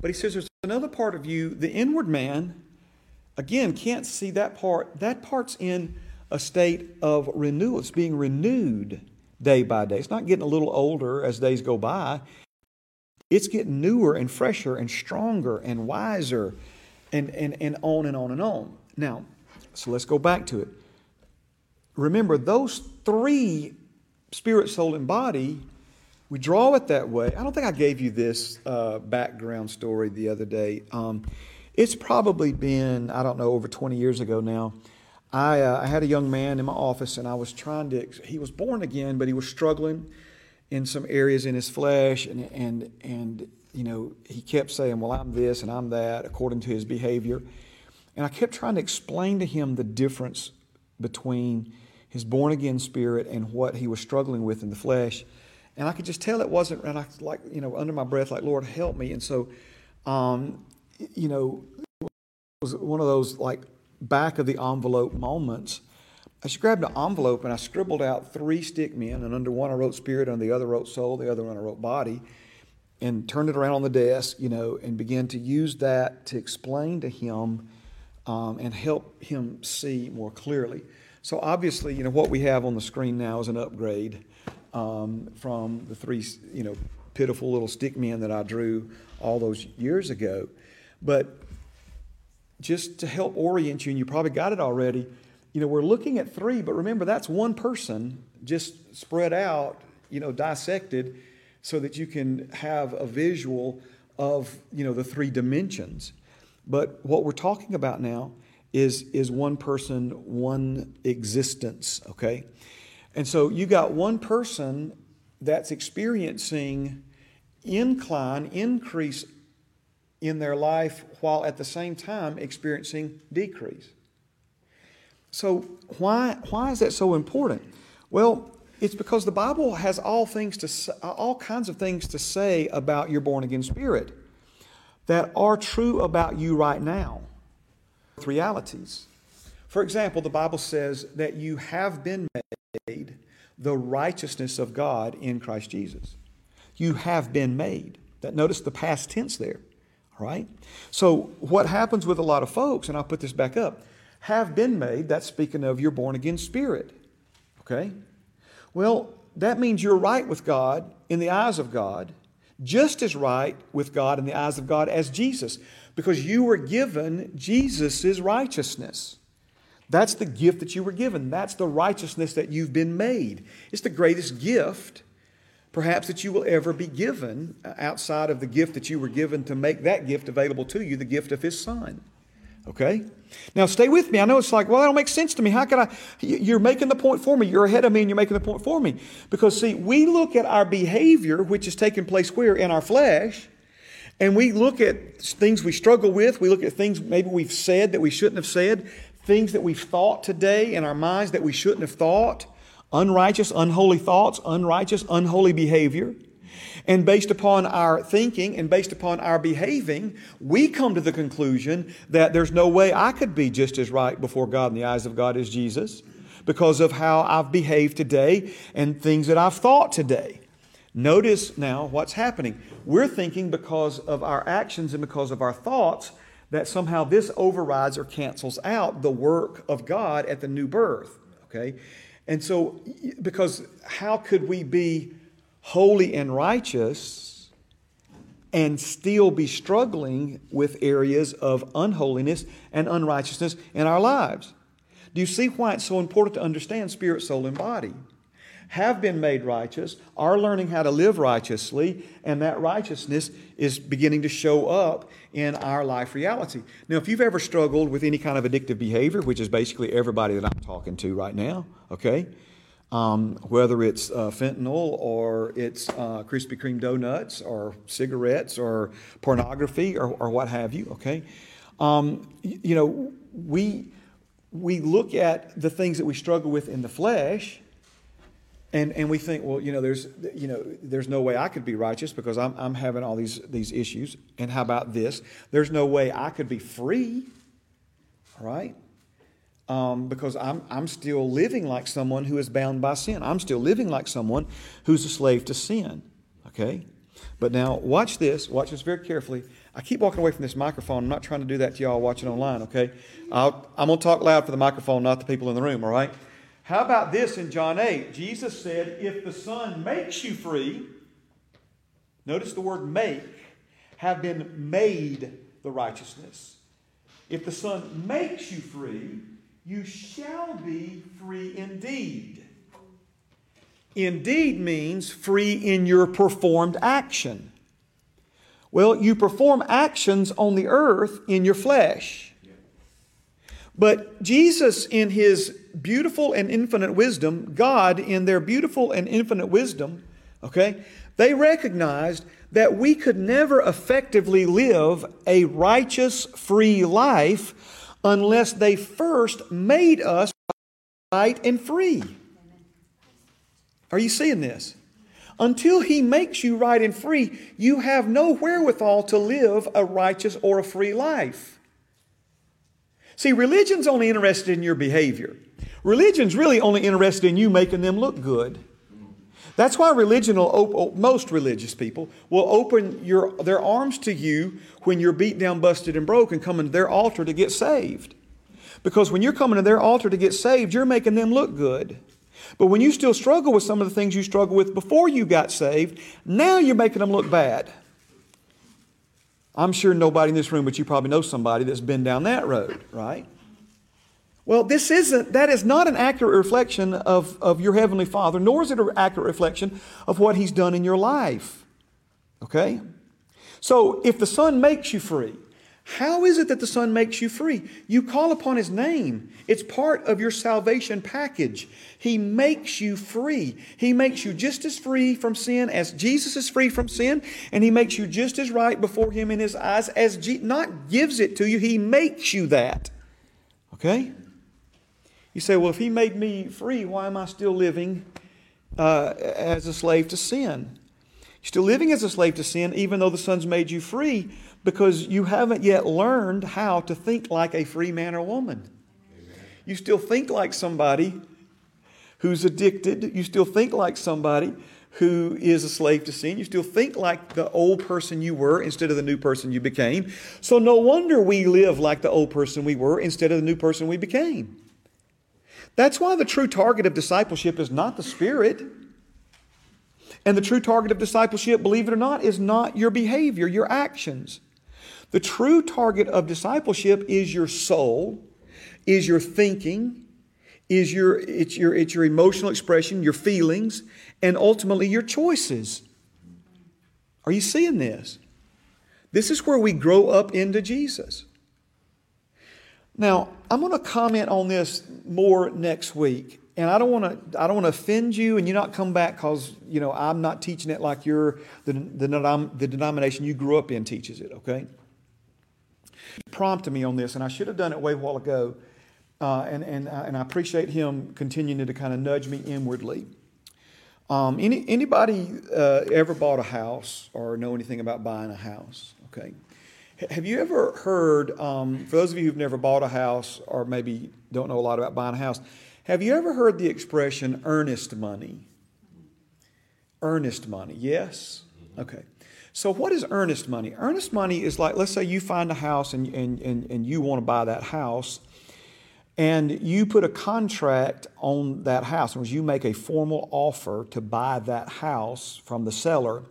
But he says there's another part of you, the inward man, again, can't see that part. That part's in a state of renewal. It's being renewed day by day. It's not getting a little older as days go by. It's getting newer and fresher and stronger and wiser and, and, and on and on and on. Now, so let's go back to it. Remember, those three spirit, soul, and body, we draw it that way. I don't think I gave you this uh, background story the other day. Um, it's probably been, I don't know, over 20 years ago now. I, uh, I had a young man in my office and I was trying to, he was born again, but he was struggling in some areas in his flesh and, and, and you know, he kept saying, well, I'm this and I'm that according to his behavior. And I kept trying to explain to him the difference between his born again spirit and what he was struggling with in the flesh. And I could just tell it wasn't, and I like, you know, under my breath, like, Lord, help me. And so, um, you know, it was one of those like back of the envelope moments. I just grabbed an envelope and I scribbled out three stick men, and under one I wrote spirit, and the other wrote soul, the other one I wrote body, and turned it around on the desk, you know, and began to use that to explain to him um, and help him see more clearly. So obviously, you know, what we have on the screen now is an upgrade um, from the three, you know, pitiful little stick men that I drew all those years ago. But just to help orient you, and you probably got it already, you know, we're looking at three, but remember that's one person just spread out, you know, dissected so that you can have a visual of, you know, the three dimensions. But what we're talking about now is, is one person, one existence, okay? And so you got one person that's experiencing incline, increase in their life while at the same time experiencing decrease. So why, why is that so important? Well, it's because the Bible has all things to all kinds of things to say about your born again spirit that are true about you right now realities. For example, the Bible says that you have been made the righteousness of God in Christ Jesus. You have been made. That notice the past tense there. all right? So, what happens with a lot of folks, and I'll put this back up, have been made, that's speaking of your born again spirit. Okay? Well, that means you're right with God in the eyes of God, just as right with God in the eyes of God as Jesus, because you were given Jesus' righteousness. That's the gift that you were given. That's the righteousness that you've been made. It's the greatest gift, perhaps, that you will ever be given uh, outside of the gift that you were given to make that gift available to you, the gift of His Son. Okay? Now, stay with me. I know it's like, well, that don't make sense to me. How can I? You're making the point for me. You're ahead of me and you're making the point for me. Because, see, we look at our behavior, which is taking place where? In our flesh. And we look at things we struggle with. We look at things maybe we've said that we shouldn't have said things that we've thought today in our minds that we shouldn't have thought, unrighteous, unholy thoughts, unrighteous, unholy behavior. And based upon our thinking and based upon our behaving, we come to the conclusion that there's no way I could be just as right before God in the eyes of God as Jesus because of how I've behaved today and things that I've thought today. Notice now what's happening. We're thinking because of our actions and because of our thoughts that somehow this overrides or cancels out the work of God at the new birth. Okay? And so, because how could we be holy and righteous and still be struggling with areas of unholiness and unrighteousness in our lives? Do you see why it's so important to understand spirit, soul, and body? have been made righteous, are learning how to live righteously, and that righteousness is beginning to show up in our life reality. Now, if you've ever struggled with any kind of addictive behavior, which is basically everybody that I'm talking to right now, okay, um, whether it's uh, fentanyl or it's uh, Krispy Kreme donuts or cigarettes or pornography or, or what have you, okay, um, you know, we, we look at the things that we struggle with in the flesh and, and we think, well, you know, there's, you know, there's no way I could be righteous because I'm, I'm having all these, these issues. And how about this? There's no way I could be free, right? Um, because I'm, I'm still living like someone who is bound by sin. I'm still living like someone who's a slave to sin, okay? But now, watch this. Watch this very carefully. I keep walking away from this microphone. I'm not trying to do that to y'all watching online, okay? i am going to talk loud for the microphone, not the people in the room, all right? How about this in John 8? Jesus said, If the Son makes you free, notice the word make, have been made the righteousness. If the Son makes you free, you shall be free indeed. Indeed means free in your performed action. Well, you perform actions on the earth in your flesh. But Jesus, in his beautiful and infinite wisdom, God, in their beautiful and infinite wisdom, okay, they recognized that we could never effectively live a righteous, free life unless they first made us right and free. Are you seeing this? Until He makes you right and free, you have no wherewithal to live a righteous or a free life. See, religion's only interested in your behavior. Religion's really only interested in you making them look good. That's why religion will op- most religious people will open your, their arms to you when you're beat down, busted, and broke and coming to their altar to get saved. Because when you're coming to their altar to get saved, you're making them look good. But when you still struggle with some of the things you struggled with before you got saved, now you're making them look bad. I'm sure nobody in this room, but you probably know somebody that's been down that road, right? Well, this isn't, that is not an accurate reflection of, of your Heavenly Father, nor is it an accurate reflection of what He's done in your life. Okay? So, if the Son makes you free, how is it that the Son makes you free? You call upon His name. It's part of your salvation package. He makes you free. He makes you just as free from sin as Jesus is free from sin, and He makes you just as right before Him in His eyes as Je- not gives it to you, He makes you that. Okay? You say, well, if He made me free, why am I still living uh, as a slave to sin? You're still living as a slave to sin, even though the Son's made you free because you haven't yet learned how to think like a free man or woman. You still think like somebody who's addicted. You still think like somebody who is a slave to sin. You still think like the old person you were instead of the new person you became. So no wonder we live like the old person we were instead of the new person we became. That's why the true target of discipleship is not the Spirit. And the true target of discipleship, believe it or not, is not your behavior, your actions. The true target of discipleship is your soul, is your thinking, is your it's your it's your emotional expression, your feelings, and ultimately your choices. Are you seeing this? This is where we grow up into Jesus. Now, I'm going to comment on this more next week. And I don't want to I don't want to offend you and you not come back because you know I'm not teaching it like you're the, the, the denomination you grew up in teaches it, okay? Prompted me on this, and I should have done it way a while ago. Uh, and, and, uh, and I appreciate him continuing to kind of nudge me inwardly. Um, any, anybody uh, ever bought a house or know anything about buying a house? Okay. Have you ever heard, um, for those of you who've never bought a house or maybe don't know a lot about buying a house, have you ever heard the expression earnest money? Earnest money, yes? Okay. So, what is earnest money? Earnest money is like, let's say you find a house and, and, and, and you want to buy that house, and you put a contract on that house. In you make a formal offer to buy that house from the seller.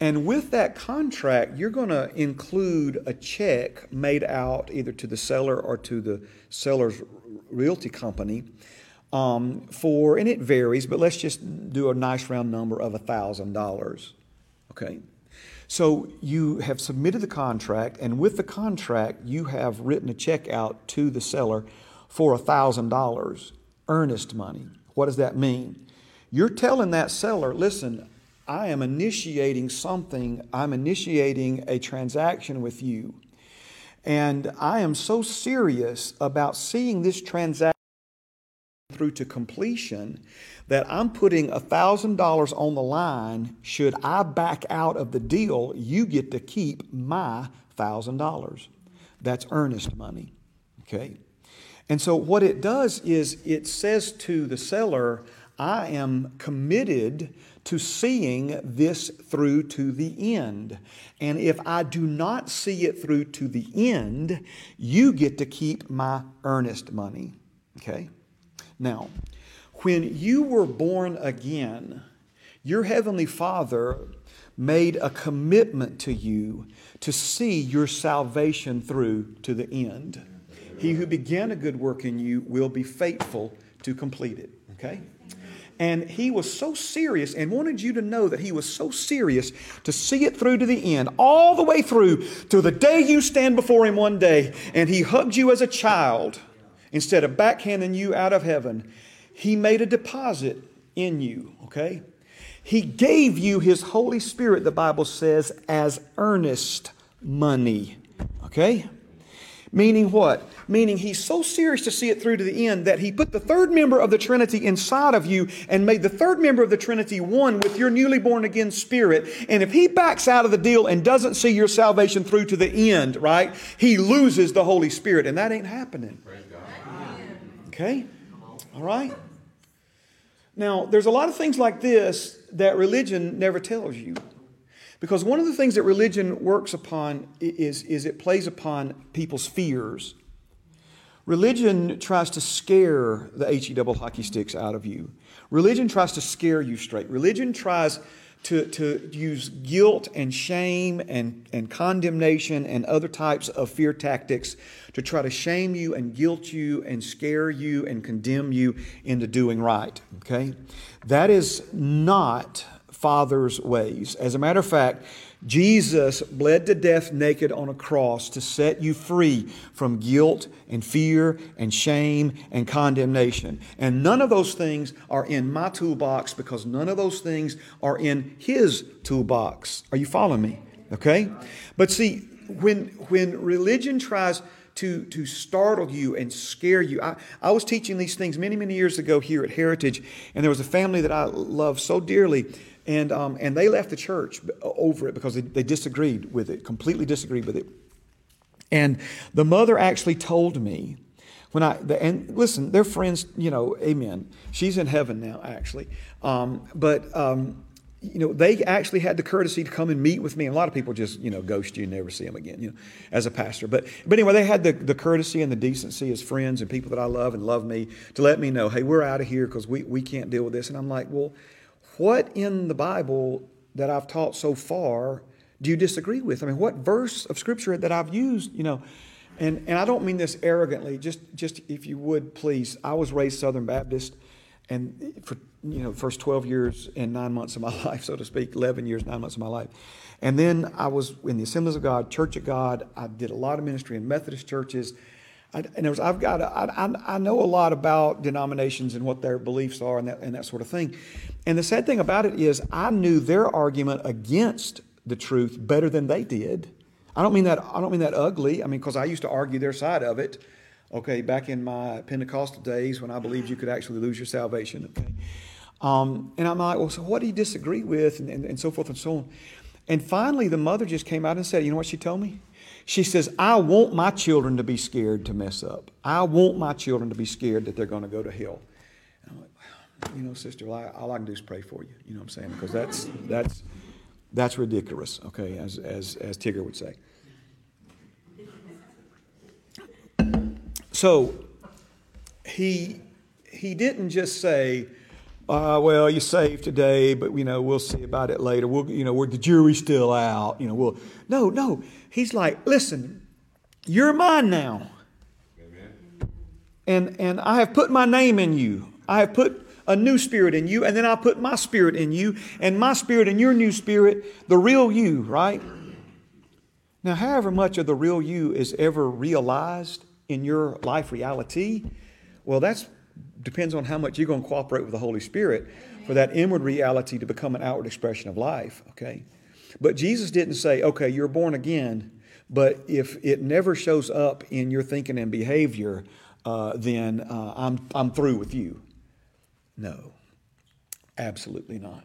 And with that contract, you're going to include a check made out either to the seller or to the seller's realty company um, for, and it varies, but let's just do a nice round number of $1,000. Okay? So you have submitted the contract, and with the contract, you have written a check out to the seller for $1,000, earnest money. What does that mean? You're telling that seller, listen, I am initiating something, I'm initiating a transaction with you. And I am so serious about seeing this transaction through to completion that I'm putting $1,000 on the line. Should I back out of the deal, you get to keep my $1,000. That's earnest money. Okay? And so what it does is it says to the seller, I am committed to seeing this through to the end. And if I do not see it through to the end, you get to keep my earnest money. Okay? Now, when you were born again, your Heavenly Father made a commitment to you to see your salvation through to the end. He who began a good work in you will be faithful to complete it. Okay? And he was so serious and wanted you to know that he was so serious to see it through to the end, all the way through to the day you stand before him one day and he hugged you as a child instead of backhanding you out of heaven. He made a deposit in you, okay? He gave you his Holy Spirit, the Bible says, as earnest money, okay? Meaning what? Meaning he's so serious to see it through to the end that he put the third member of the Trinity inside of you and made the third member of the Trinity one with your newly born again spirit. And if he backs out of the deal and doesn't see your salvation through to the end, right, he loses the Holy Spirit. And that ain't happening. Okay? All right? Now, there's a lot of things like this that religion never tells you. Because one of the things that religion works upon is, is it plays upon people's fears. Religion tries to scare the HE double hockey sticks out of you. Religion tries to scare you straight. Religion tries to, to use guilt and shame and, and condemnation and other types of fear tactics to try to shame you and guilt you and scare you and condemn you into doing right. Okay? That is not Father's ways. As a matter of fact, Jesus bled to death naked on a cross to set you free from guilt and fear and shame and condemnation. And none of those things are in my toolbox because none of those things are in His toolbox. Are you following me? Okay? But see, when, when religion tries to, to startle you and scare you. I, I was teaching these things many, many years ago here at Heritage, and there was a family that I love so dearly and, um, and they left the church over it because they, they disagreed with it, completely disagreed with it. And the mother actually told me, when I, and listen, they're friends, you know, amen. She's in heaven now, actually. Um, but um, you know, they actually had the courtesy to come and meet with me. And a lot of people just, you know, ghost you and never see them again, you know, as a pastor. But, but anyway, they had the, the courtesy and the decency as friends and people that I love and love me to let me know, hey, we're out of here because we, we can't deal with this. And I'm like, well, what in the Bible that I've taught so far do you disagree with? I mean, what verse of Scripture that I've used, you know, and, and I don't mean this arrogantly, just, just if you would please. I was raised Southern Baptist, and for you know, first 12 years and nine months of my life, so to speak, 11 years, nine months of my life. And then I was in the Assemblies of God, Church of God. I did a lot of ministry in Methodist churches. I, and was, I've got, I, I know a lot about denominations and what their beliefs are and that, and that sort of thing. And the sad thing about it is, I knew their argument against the truth better than they did. I don't mean that. I don't mean that ugly. I mean because I used to argue their side of it. Okay, back in my Pentecostal days when I believed you could actually lose your salvation. Okay, um, and I'm like, well, so what do you disagree with, and, and, and so forth and so on. And finally, the mother just came out and said, you know what she told me? She says, I want my children to be scared to mess up. I want my children to be scared that they're going to go to hell. And I'm like, well, you know, sister, all I can do is pray for you. You know what I'm saying? Because that's that's that's ridiculous. Okay, as as as Tigger would say. So he he didn't just say, uh, "Well, you're saved today, but you know we'll see about it later. We'll you know we're, the jury's still out. You know we'll no no." He's like, "Listen, you're mine now, Amen. and and I have put my name in you. I have put." A new spirit in you, and then I put my spirit in you, and my spirit in your new spirit, the real you, right? Now, however much of the real you is ever realized, in your life reality, well, that depends on how much you're going to cooperate with the Holy Spirit for that inward reality to become an outward expression of life, okay? But Jesus didn't say, okay, you're born again, but if it never shows up in your thinking and behavior, uh, then uh, I'm, I'm through with you. No, absolutely not.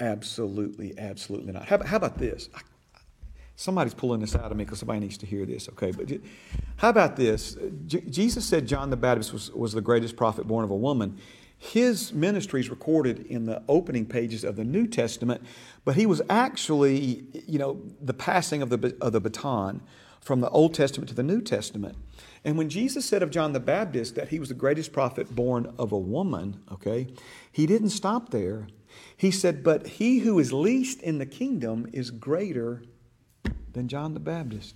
Absolutely, absolutely not. How, how about this? I Somebody's pulling this out of me because somebody needs to hear this, okay? But how about this? J- Jesus said John the Baptist was, was the greatest prophet born of a woman. His ministry is recorded in the opening pages of the New Testament, but he was actually, you know, the passing of the, of the baton from the Old Testament to the New Testament. And when Jesus said of John the Baptist that he was the greatest prophet born of a woman, okay, he didn't stop there. He said, But he who is least in the kingdom is greater than John the Baptist.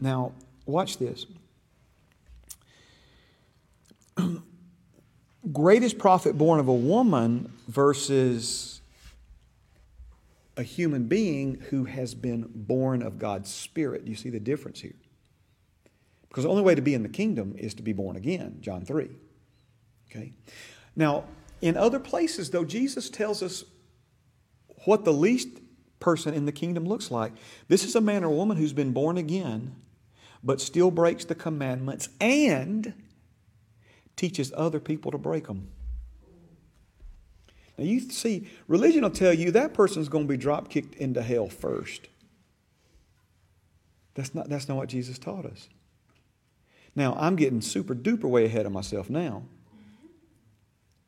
Now, watch this. Greatest prophet born of a woman versus a human being who has been born of God's Spirit. You see the difference here? Because the only way to be in the kingdom is to be born again, John 3. Okay? Now, in other places, though, Jesus tells us what the least person in the kingdom looks like. This is a man or woman who's been born again, but still breaks the commandments and teaches other people to break them. Now, you see, religion will tell you that person's going to be drop kicked into hell first. That's not, that's not what Jesus taught us. Now, I'm getting super duper way ahead of myself now.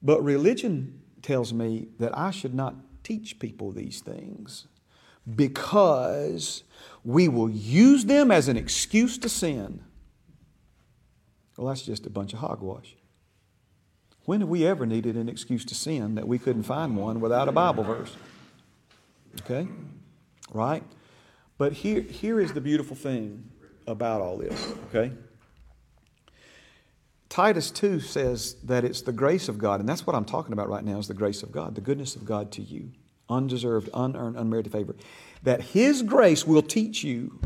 But religion tells me that I should not teach people these things because we will use them as an excuse to sin. Well, that's just a bunch of hogwash. When have we ever needed an excuse to sin that we couldn't find one without a Bible verse? Okay? Right? But here, here is the beautiful thing about all this, okay? Titus 2 says that it's the grace of God, and that's what I'm talking about right now is the grace of God, the goodness of God to you undeserved, unearned, unmerited favor, that His grace will teach you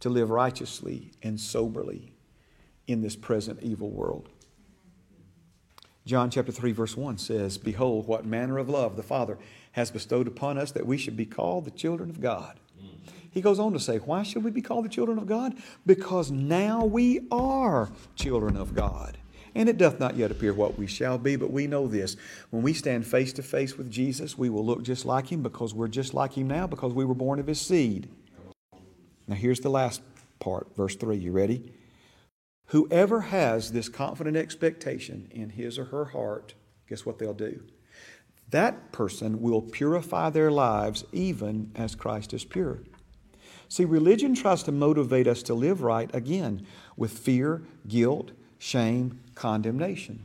to live righteously and soberly in this present evil world. John chapter 3, verse 1 says, Behold, what manner of love the Father has bestowed upon us that we should be called the children of God. He goes on to say, Why should we be called the children of God? Because now we are children of God. And it doth not yet appear what we shall be, but we know this. When we stand face to face with Jesus, we will look just like him because we're just like him now because we were born of his seed. Now, here's the last part, verse 3. You ready? Whoever has this confident expectation in his or her heart, guess what they'll do? that person will purify their lives even as Christ is pure. See, religion tries to motivate us to live right again with fear, guilt, shame, condemnation.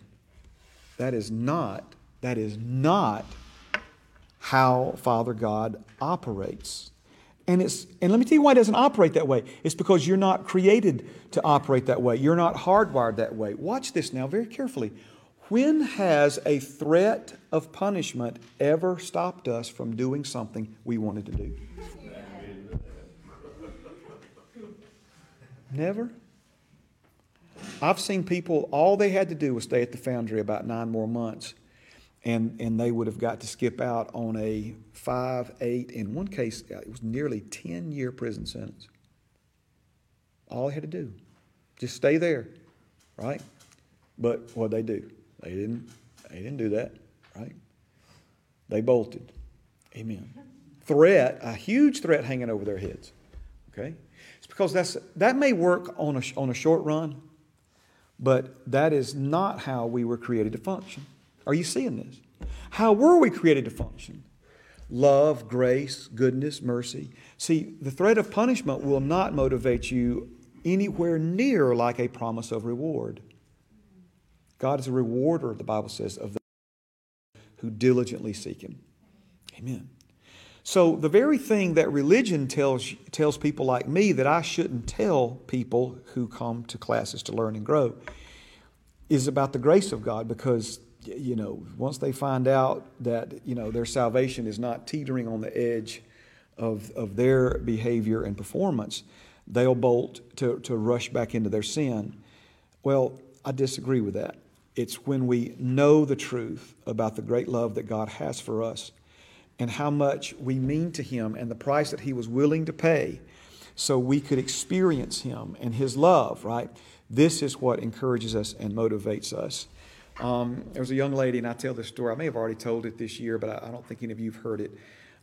That is not, that is not how Father God operates. And, it's, and let me tell you why it doesn't operate that way. It's because you're not created to operate that way. You're not hardwired that way. Watch this now very carefully. When has a threat of punishment ever stopped us from doing something we wanted to do? Never. I've seen people, all they had to do was stay at the foundry about nine more months, and, and they would have got to skip out on a five, eight, in one case, uh, it was nearly 10 year prison sentence. All they had to do, just stay there, right? But what they do? They didn't, they didn't do that, right? They bolted. Amen. Threat, a huge threat hanging over their heads. Okay? It's because that's, that may work on a, on a short run, but that is not how we were created to function. Are you seeing this? How were we created to function? Love, grace, goodness, mercy. See, the threat of punishment will not motivate you anywhere near like a promise of reward. God is a rewarder, the Bible says, of those who diligently seek Him. Amen. So, the very thing that religion tells, tells people like me that I shouldn't tell people who come to classes to learn and grow is about the grace of God because, you know, once they find out that, you know, their salvation is not teetering on the edge of, of their behavior and performance, they'll bolt to, to rush back into their sin. Well, I disagree with that. It's when we know the truth about the great love that God has for us and how much we mean to Him and the price that He was willing to pay so we could experience Him and His love, right? This is what encourages us and motivates us. Um, there was a young lady, and I tell this story. I may have already told it this year, but I, I don't think any of you have heard it.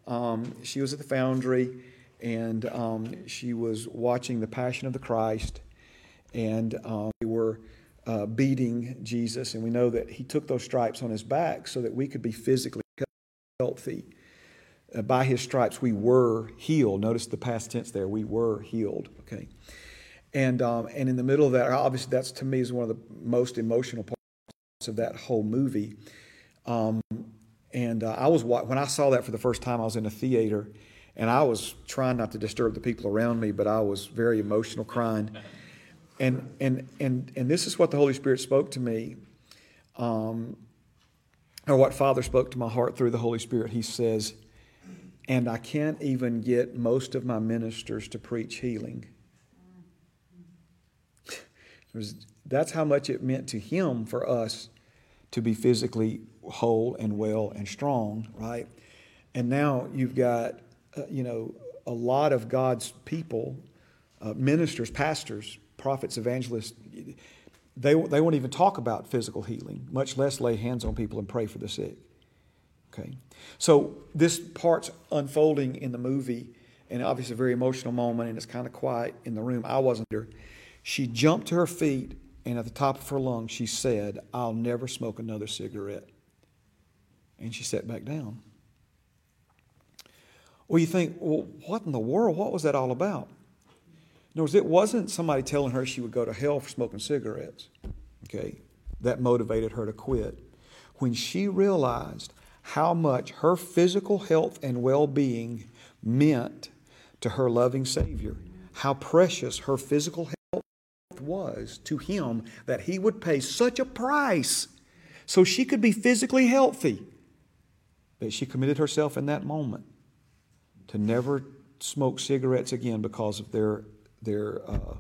Um, she was at the foundry, and um, she was watching the Passion of the Christ, and um, they were uh, beating Jesus, and we know that he took those stripes on his back so that we could be physically healthy. Uh, by his stripes, we were healed. Notice the past tense there. We were healed. Okay, and um, and in the middle of that, obviously, that's to me is one of the most emotional parts of that whole movie. Um, and uh, I was when I saw that for the first time, I was in a theater, and I was trying not to disturb the people around me, but I was very emotional, crying. And, and, and, and this is what the Holy Spirit spoke to me, um, or what Father spoke to my heart through the Holy Spirit. He says, and I can't even get most of my ministers to preach healing. That's how much it meant to him for us to be physically whole and well and strong, right? And now you've got, uh, you know, a lot of God's people, uh, ministers, pastors, prophets, evangelists, they, they won't even talk about physical healing, much less lay hands on people and pray for the sick. Okay? So this part's unfolding in the movie, and obviously a very emotional moment, and it's kind of quiet in the room. I wasn't there. She jumped to her feet, and at the top of her lungs, she said, I'll never smoke another cigarette. And she sat back down. Well, you think, well, what in the world? What was that all about? In other words, it wasn't somebody telling her she would go to hell for smoking cigarettes. Okay, that motivated her to quit. When she realized how much her physical health and well being meant to her loving Savior, how precious her physical health was to Him, that He would pay such a price so she could be physically healthy. But she committed herself in that moment to never smoke cigarettes again because of their their uh,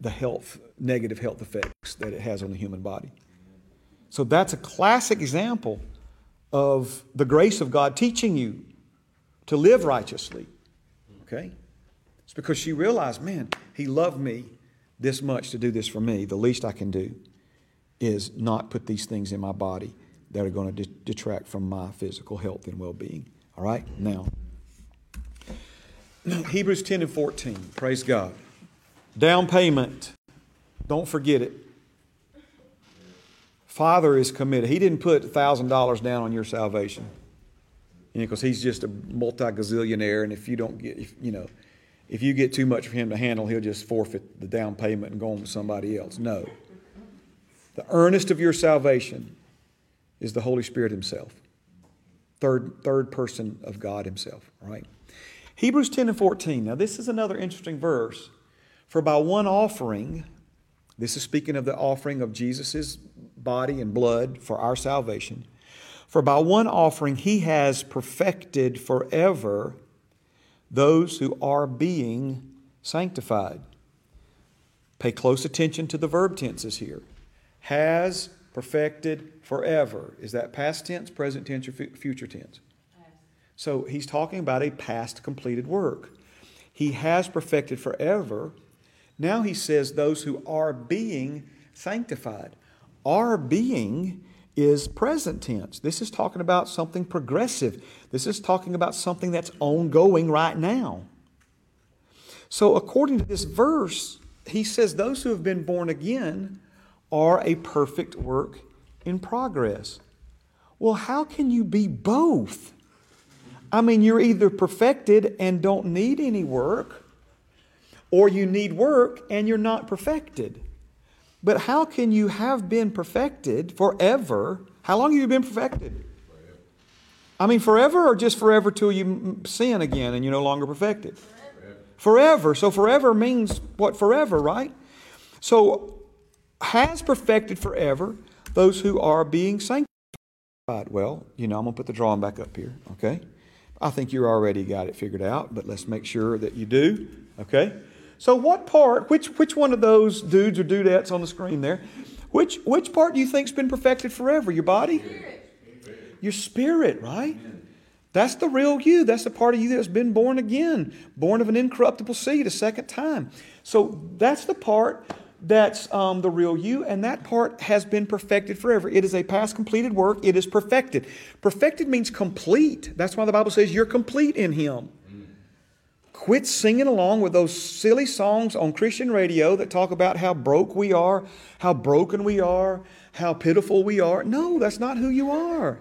the health negative health effects that it has on the human body. So that's a classic example of the grace of God teaching you to live righteously. Okay? It's because she realized, man, he loved me this much to do this for me. The least I can do is not put these things in my body that are going to detract from my physical health and well being. All right? Now, Hebrews 10 and 14. Praise God. Down payment. Don't forget it. Father is committed. He didn't put $1,000 down on your salvation. You know, because he's just a multi gazillionaire, and if you don't get, if, you know, if you get too much for him to handle, he'll just forfeit the down payment and go on to somebody else. No. The earnest of your salvation is the Holy Spirit Himself, third, third person of God Himself, right? Hebrews 10 and 14. Now, this is another interesting verse. For by one offering, this is speaking of the offering of Jesus' body and blood for our salvation. For by one offering, He has perfected forever those who are being sanctified. Pay close attention to the verb tenses here. Has perfected forever. Is that past tense, present tense, or future tense? So he's talking about a past completed work. He has perfected forever. Now he says those who are being sanctified. Are being is present tense. This is talking about something progressive. This is talking about something that's ongoing right now. So, according to this verse, he says those who have been born again are a perfect work in progress. Well, how can you be both? I mean, you're either perfected and don't need any work, or you need work and you're not perfected. But how can you have been perfected forever? How long have you been perfected? Forever. I mean, forever or just forever till you sin again and you're no longer perfected? Forever. forever. So forever means what? Forever, right? So has perfected forever those who are being sanctified. Well, you know, I'm going to put the drawing back up here, okay? I think you already got it figured out, but let's make sure that you do, okay? So, what part, which, which one of those dudes or dudettes on the screen there, which, which part do you think's been perfected forever? Your body? Spirit. Your spirit, right? That's the real you. That's the part of you that's been born again, born of an incorruptible seed a second time. So, that's the part that's um, the real you, and that part has been perfected forever. It is a past completed work, it is perfected. Perfected means complete. That's why the Bible says you're complete in Him. Quit singing along with those silly songs on Christian radio that talk about how broke we are, how broken we are, how pitiful we are. No, that's not who you are.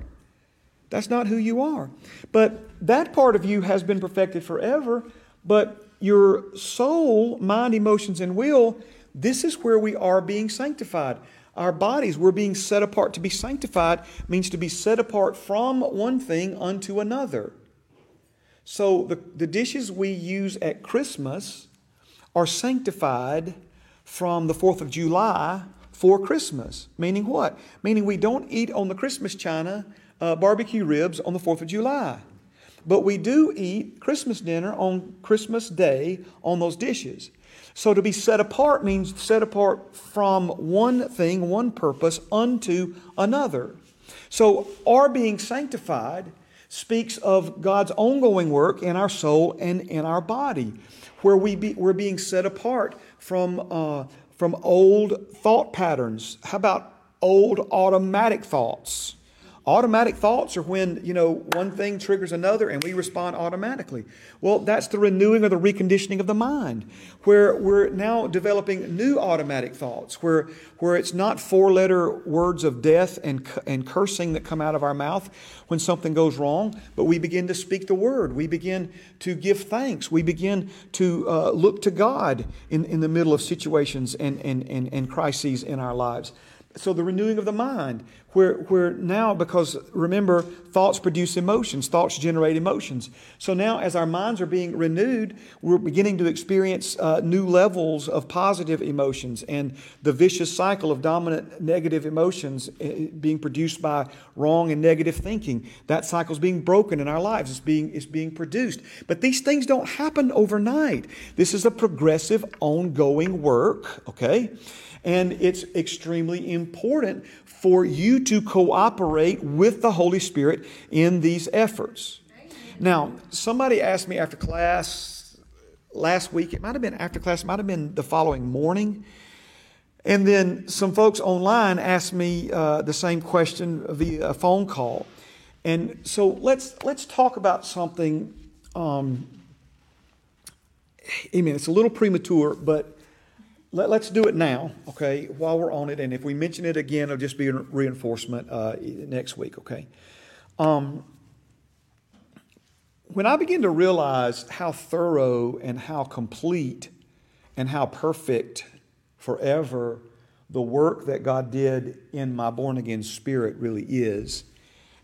That's not who you are. But that part of you has been perfected forever, but your soul, mind, emotions, and will, this is where we are being sanctified. Our bodies, we're being set apart. To be sanctified means to be set apart from one thing unto another. So the, the dishes we use at Christmas are sanctified from the 4th of July for Christmas. Meaning what? Meaning we don't eat on the Christmas china uh, barbecue ribs on the 4th of July. But we do eat Christmas dinner on Christmas Day on those dishes. So to be set apart means set apart from one thing, one purpose, unto another. So our being sanctified speaks of God's ongoing work in our soul and in our body, where we be, we're being set apart from, uh, from old thought patterns. How about old automatic thoughts? Automatic thoughts are when, you know, one thing triggers another and we respond automatically. Well, that's the renewing or the reconditioning of the mind, where we're now developing new automatic thoughts, where, where it's not four letter words of death and, and cursing that come out of our mouth when something goes wrong, but we begin to speak the word. We begin to give thanks. We begin to uh, look to God in, in the middle of situations and, and, and, and crises in our lives so the renewing of the mind where, where now because remember thoughts produce emotions thoughts generate emotions. So now as our minds are being renewed we're beginning to experience uh, new levels of positive emotions and the vicious cycle of dominant negative emotions uh, being produced by wrong and negative thinking. That cycle is being broken in our lives. It's being, it's being produced. But these things don't happen overnight. This is a progressive ongoing work okay and it's extremely important for you to cooperate with the Holy Spirit in these efforts. Now, somebody asked me after class last week, it might have been after class, it might have been the following morning. And then some folks online asked me uh, the same question via a phone call. And so let's, let's talk about something. Um, I mean, it's a little premature, but let, us do it now, okay, while we're on it. And if we mention it again, it'll just be a reinforcement uh, next week, okay? Um, when I begin to realize how thorough and how complete and how perfect forever the work that God did in my born again spirit really is,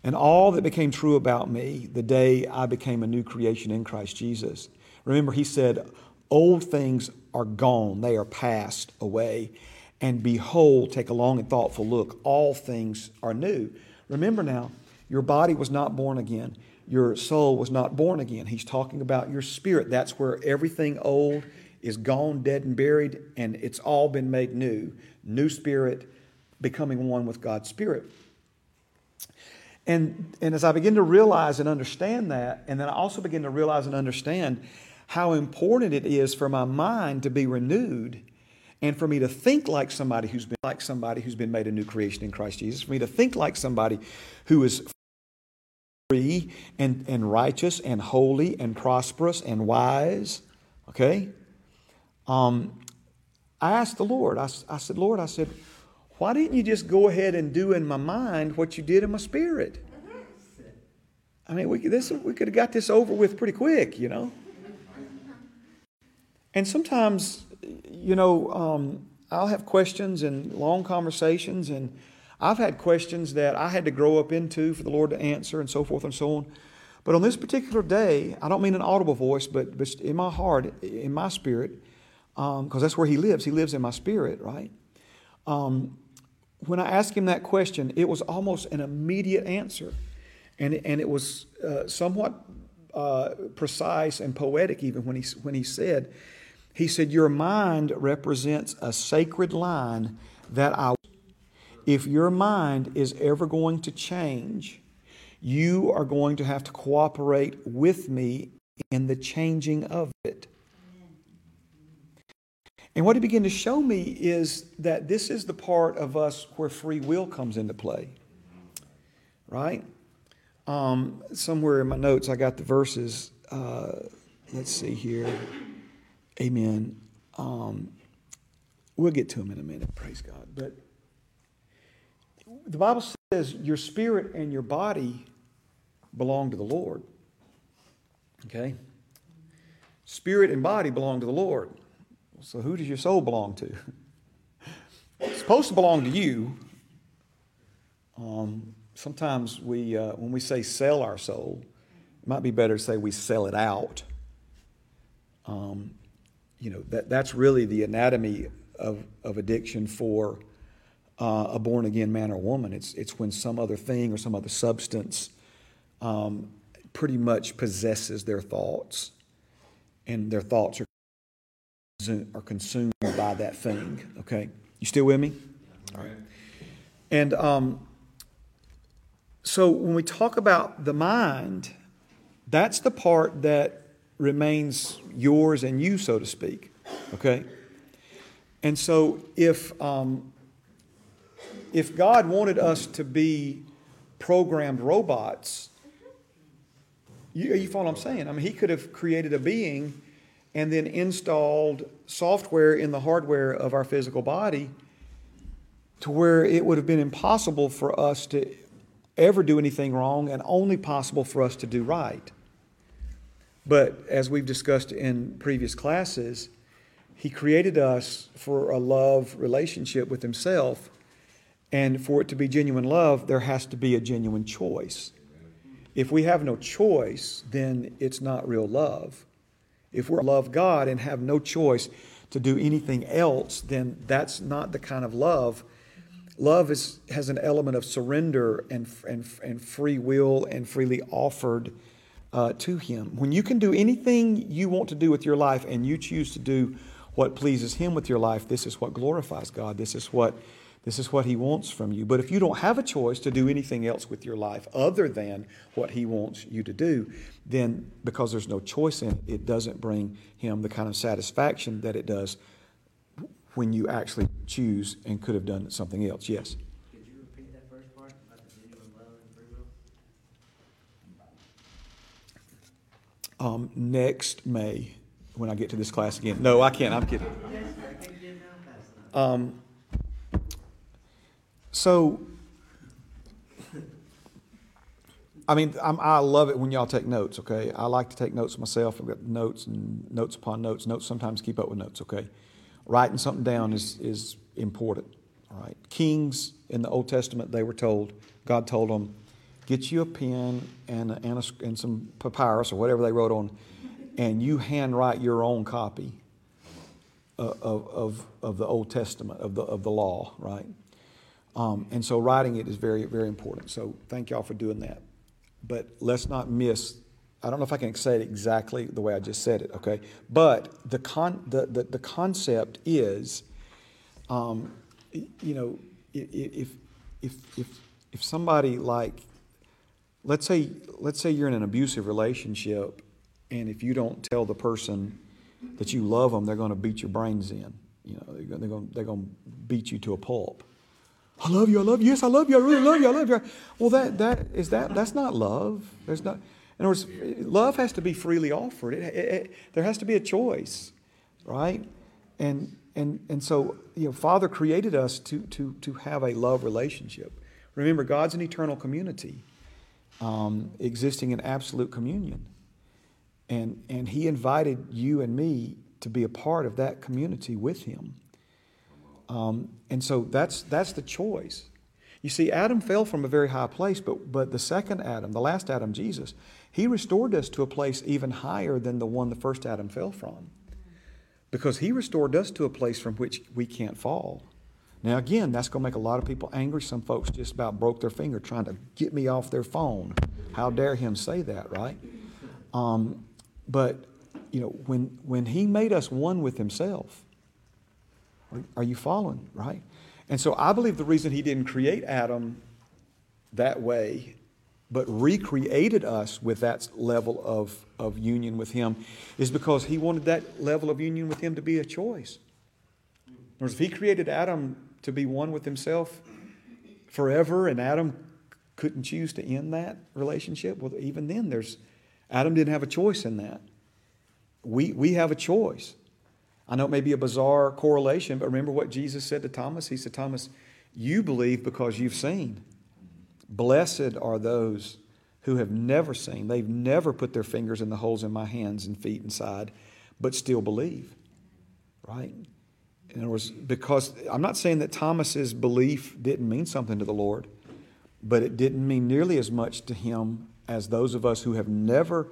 and all that became true about me the day I became a new creation in Christ Jesus. Remember, he said, Old things are gone, they are passed away. And behold, take a long and thoughtful look, all things are new. Remember now, your body was not born again, your soul was not born again. He's talking about your spirit. That's where everything old is gone, dead, and buried, and it's all been made new. New spirit becoming one with God's spirit. And, and as I begin to realize and understand that, and then I also begin to realize and understand how important it is for my mind to be renewed and for me to think like somebody who's been like somebody who's been made a new creation in Christ Jesus, for me to think like somebody who is free and, and righteous and holy and prosperous and wise. Okay? Um, I asked the Lord, I, I said, Lord, I said, why didn't you just go ahead and do in my mind what you did in my spirit? I mean, we, this, we could have got this over with pretty quick, you know. And sometimes, you know, um, I'll have questions and long conversations, and I've had questions that I had to grow up into for the Lord to answer, and so forth and so on. But on this particular day, I don't mean an audible voice, but, but in my heart, in my spirit, because um, that's where He lives. He lives in my spirit, right? Um, when I asked Him that question, it was almost an immediate answer. And, and it was uh, somewhat uh, precise and poetic, even when he, when he said, he said, Your mind represents a sacred line that I. If your mind is ever going to change, you are going to have to cooperate with me in the changing of it. And what he began to show me is that this is the part of us where free will comes into play. Right? Um, somewhere in my notes, I got the verses. Uh, let's see here. Amen. Um, we'll get to them in a minute, praise God. But the Bible says your spirit and your body belong to the Lord. Okay? Spirit and body belong to the Lord. So who does your soul belong to? It's supposed to belong to you. Um, sometimes we, uh, when we say sell our soul, it might be better to say we sell it out. Um, you know, that, that's really the anatomy of, of addiction for uh, a born again man or woman. It's, it's when some other thing or some other substance um, pretty much possesses their thoughts, and their thoughts are, are consumed by that thing. Okay? You still with me? All right. And um, so when we talk about the mind, that's the part that remains yours and you, so to speak. Okay? And so if, um, if God wanted us to be programmed robots, you, you follow what I'm saying? I mean, He could have created a being and then installed software in the hardware of our physical body to where it would have been impossible for us to ever do anything wrong and only possible for us to do right. But as we've discussed in previous classes, He created us for a love relationship with Himself. And for it to be genuine love, there has to be a genuine choice. If we have no choice, then it's not real love. If we love God and have no choice to do anything else, then that's not the kind of love. Love is, has an element of surrender and, and, and free will and freely offered uh, to Him. When you can do anything you want to do with your life and you choose to do what pleases Him with your life, this is what glorifies God. This is what, this is what He wants from you. But if you don't have a choice to do anything else with your life other than what He wants you to do, then because there's no choice in it, it doesn't bring Him the kind of satisfaction that it does when you actually choose and could have done something else. Yes? Um, next May when I get to this class again. No, I can't. I'm kidding. Um, so, I mean, I'm, i love it when y'all take notes, okay? I like to take notes myself. I've got notes and notes upon notes. Notes sometimes keep up with notes, okay? Writing something down is, is important, all right? Kings in the Old Testament, they were told, God told them, get you a pen and, and, a, and some papyrus or whatever they wrote on, and you handwrite your own copy of, of, of the Old Testament, of the, of the law, right? Um, and so writing it is very, very important. So thank y'all for doing that. But let's not miss, I don't know if I can say it exactly the way I just said it, okay? But the, con, the, the, the concept is, um, you know, if, if, if, if somebody like, let's say, let's say you're in an abusive relationship, and if you don't tell the person that you love them, they're going to beat your brains in. You know, they're going, they're going to beat you to a pulp. I love you. I love you. Yes, I love you. I really love you. I love you. Well, that that is that. That's not love. There's not. In other words, love has to be freely offered. It, it, it, there has to be a choice, right? And and and so you know, Father created us to to to have a love relationship. Remember, God's an eternal community, um, existing in absolute communion, and and He invited you and me to be a part of that community with Him. Um, and so that's, that's the choice. You see, Adam fell from a very high place, but, but the second Adam, the last Adam, Jesus, he restored us to a place even higher than the one the first Adam fell from. Because he restored us to a place from which we can't fall. Now, again, that's going to make a lot of people angry. Some folks just about broke their finger trying to get me off their phone. How dare him say that, right? Um, but, you know, when, when he made us one with himself, are you following, right? And so I believe the reason he didn't create Adam that way, but recreated us with that level of, of union with him, is because he wanted that level of union with him to be a choice. In other words, if he created Adam to be one with himself forever, and Adam couldn't choose to end that relationship, well, even then, there's Adam didn't have a choice in that. We, we have a choice. I know it may be a bizarre correlation, but remember what Jesus said to Thomas? He said, Thomas, you believe because you've seen. Blessed are those who have never seen. They've never put their fingers in the holes in my hands and feet and side, but still believe. Right? In other words, because I'm not saying that Thomas's belief didn't mean something to the Lord, but it didn't mean nearly as much to him as those of us who have never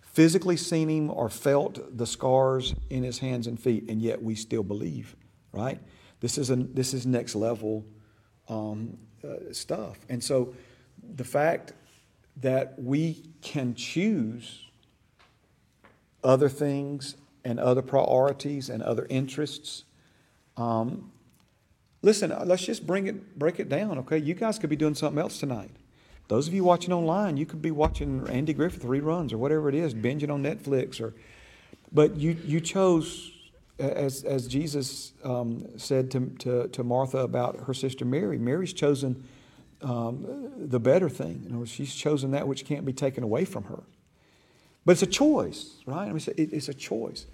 physically seen him or felt the scars in his hands and feet, and yet we still believe, right? This is, a, this is next level um, uh, stuff. And so the fact that we can choose other things and other priorities and other interests. Um, listen, let's just bring it, break it down, okay? You guys could be doing something else tonight. Those of you watching online, you could be watching Andy Griffith reruns or whatever it is, binging on Netflix. Or, but you, you chose, as, as Jesus um, said to, to, to Martha about her sister Mary, Mary's chosen um, the better thing. You know, she's chosen that which can't be taken away from her. But it's a choice, right? I mean, it's a, it's a choice.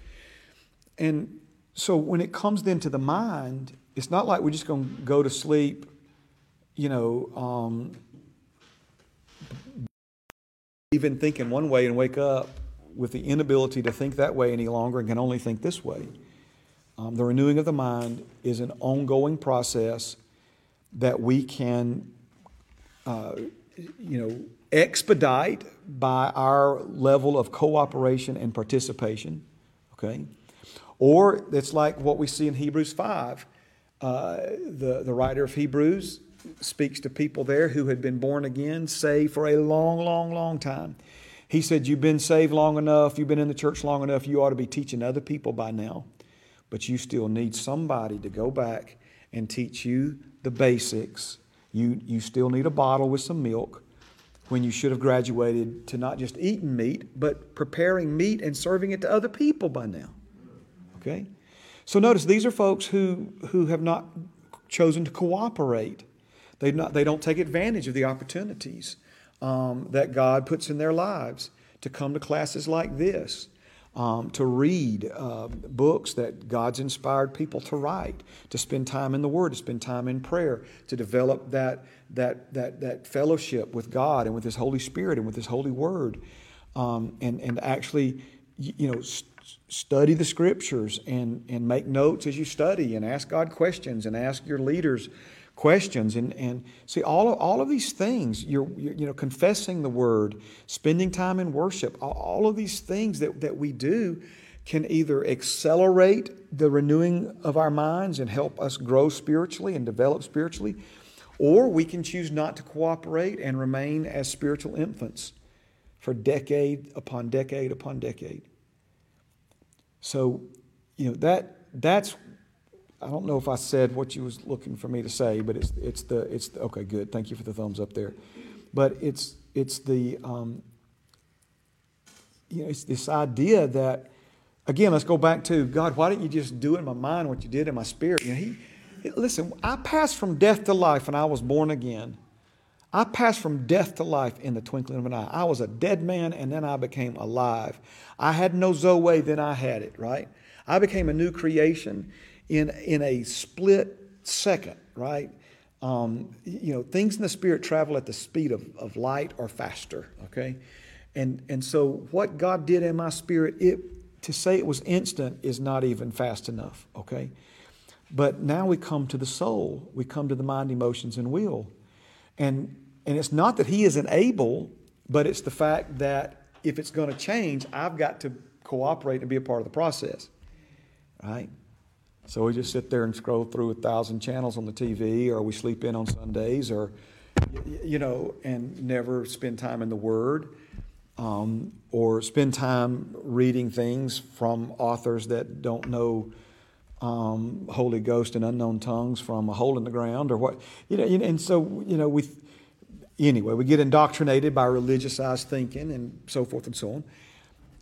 And so when it comes then to the mind, it's not like we're just going to go to sleep, you know, um, even think in one way and wake up with the inability to think that way any longer and can only think this way. Um, the renewing of the mind is an ongoing process that we can, uh, you know, expedite by our level of cooperation and participation. Okay, or it's like what we see in Hebrews five. Uh, the the writer of Hebrews speaks to people there who had been born again, saved for a long, long, long time. He said, You've been saved long enough, you've been in the church long enough, you ought to be teaching other people by now. But you still need somebody to go back and teach you the basics. You, you still need a bottle with some milk when you should have graduated to not just eating meat, but preparing meat and serving it to other people by now. Okay? So notice these are folks who, who have not chosen to cooperate they, not, they don't take advantage of the opportunities um, that God puts in their lives to come to classes like this. um, to read uh, books that God's inspired people to write, to spend time in the Word, to spend time in prayer, to develop that, that, that, that fellowship with God and with His Holy Spirit and with His Holy Word, um, and, and actually, you know, study the Scriptures and, and make notes as you study and ask God questions and ask your leaders questions. And, and see all of, all of these things you're, you're, you know confessing the word spending time in worship all of these things that, that we do can either accelerate the renewing of our minds and help us grow spiritually and develop spiritually or we can choose not to cooperate and remain as spiritual infants for decade upon decade upon decade so you know that that's I don't know if I said what you was looking for me to say, but it's it's the it's the, okay. Good. Thank you for the thumbs up there. But it's it's the um, you know it's this idea that again. Let's go back to God. Why didn't you just do in my mind what you did in my spirit? You know, he listen. I passed from death to life, and I was born again. I passed from death to life in the twinkling of an eye. I was a dead man, and then I became alive. I had no Zoe, then I had it. Right. I became a new creation in, in a split second, right? Um, you know, things in the spirit travel at the speed of, of light or faster, okay? And, and so what God did in my spirit, it, to say it was instant is not even fast enough, okay? But now we come to the soul. We come to the mind, emotions, and will. And, and it's not that he isn't able, but it's the fact that if it's going to change, I've got to cooperate and be a part of the process, right? So we just sit there and scroll through a thousand channels on the TV, or we sleep in on Sundays, or, you know, and never spend time in the Word, um, or spend time reading things from authors that don't know um, Holy Ghost and unknown tongues from a hole in the ground, or what, you know, and so, you know, we, anyway, we get indoctrinated by religiousized thinking and so forth and so on.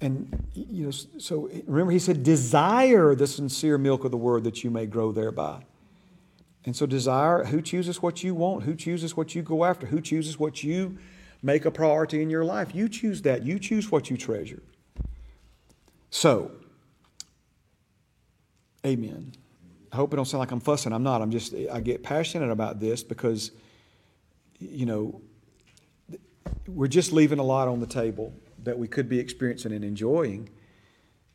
And, you know, so remember, he said, desire the sincere milk of the word that you may grow thereby. And so, desire who chooses what you want, who chooses what you go after, who chooses what you make a priority in your life. You choose that. You choose what you treasure. So, amen. I hope it don't sound like I'm fussing. I'm not. I'm just, I get passionate about this because, you know, we're just leaving a lot on the table that we could be experiencing and enjoying,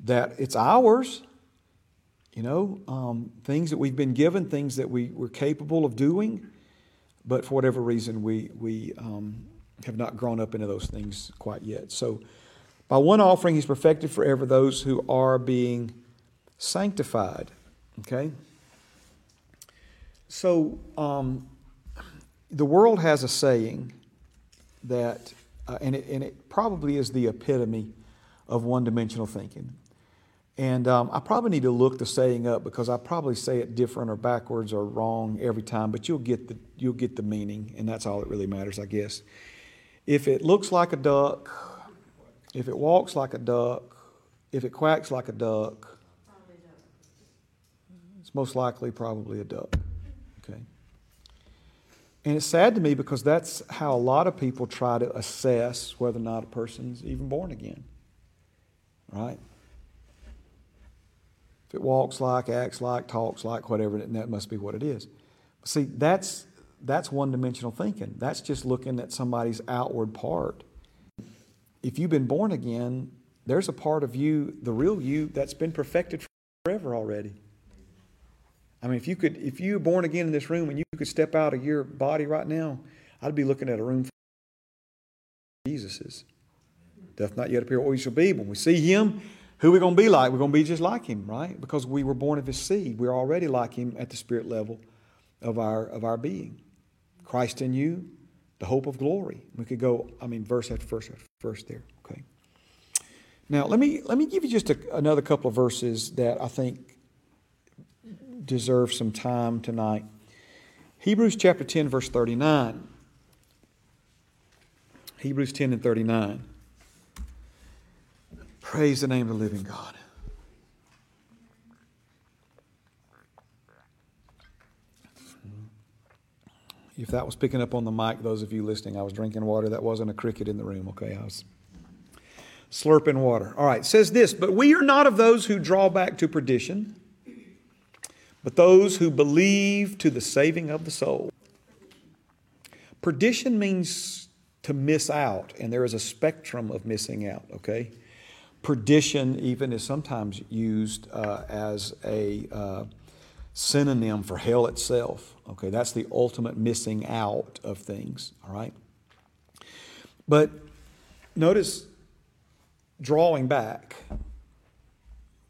that it's ours. You know, um, things that we've been given, things that we, we're capable of doing, but for whatever reason, we, we um, have not grown up into those things quite yet. So, by one offering, He's perfected forever those who are being sanctified. Okay? So, um, the world has a saying that uh, and, it, and it probably is the epitome of one dimensional thinking. And um, I probably need to look the saying up because I probably say it different or backwards or wrong every time, but you'll get the, you'll get the meaning, and that's all that really matters, I guess. If it looks like a duck, if it walks like a duck, if it quacks like a duck, it's most likely probably a duck. And it's sad to me because that's how a lot of people try to assess whether or not a person's even born again. Right? If it walks like, acts like, talks like, whatever, then that must be what it is. See, that's, that's one dimensional thinking. That's just looking at somebody's outward part. If you've been born again, there's a part of you, the real you, that's been perfected forever already. I mean, if you could, if you were born again in this room and you could step out of your body right now, I'd be looking at a room full of Jesus's. Doth not yet appear what we shall be. When we see him, who are we going to be like? We're going to be just like him, right? Because we were born of his seed. We're already like him at the spirit level of our of our being. Christ in you, the hope of glory. We could go, I mean, verse after verse after verse there. Okay. Now let me let me give you just a, another couple of verses that I think deserve some time tonight. Hebrews chapter 10, verse 39. Hebrews 10 and 39. Praise the name of the living God. If that was picking up on the mic, those of you listening, I was drinking water. That wasn't a cricket in the room, okay? I was slurping water. All right, says this, but we are not of those who draw back to perdition, but those who believe to the saving of the soul. Perdition means to miss out, and there is a spectrum of missing out, okay? Perdition, even, is sometimes used uh, as a uh, synonym for hell itself, okay? That's the ultimate missing out of things, all right? But notice drawing back.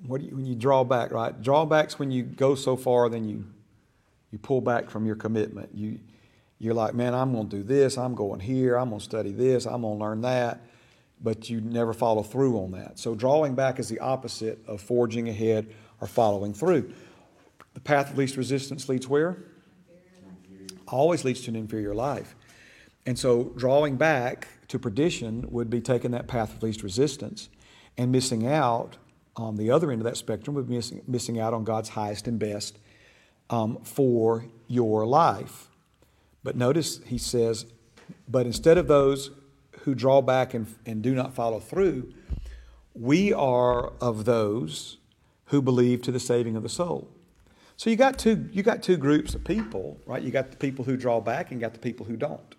What you, when you draw back, right? Drawbacks when you go so far, then you you pull back from your commitment. You you're like, man, I'm going to do this. I'm going here. I'm going to study this. I'm going to learn that. But you never follow through on that. So drawing back is the opposite of forging ahead or following through. The path of least resistance leads where? Always leads to an inferior life. And so drawing back to perdition would be taking that path of least resistance and missing out on the other end of that spectrum be missing, missing out on God's highest and best um, for your life. But notice he says, but instead of those who draw back and, and do not follow through, we are of those who believe to the saving of the soul. So you got two you got two groups of people, right? You got the people who draw back and got the people who don't.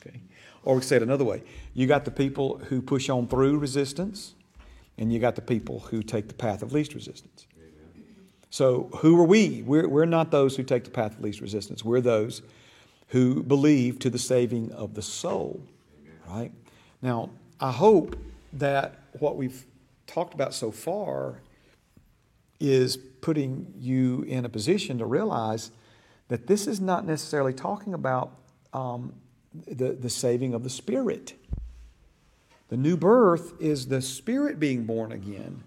Okay. Or we say it another way. You got the people who push on through resistance, and you got the people who take the path of least resistance. So who are we? We're, we're not those who take the path of least resistance. We're those who believe to the saving of the soul. Right? Now, I hope that what we've talked about so far is putting you in a position to realize that this is not necessarily talking about um, the, the saving of the spirit. The new birth is the spirit being born again,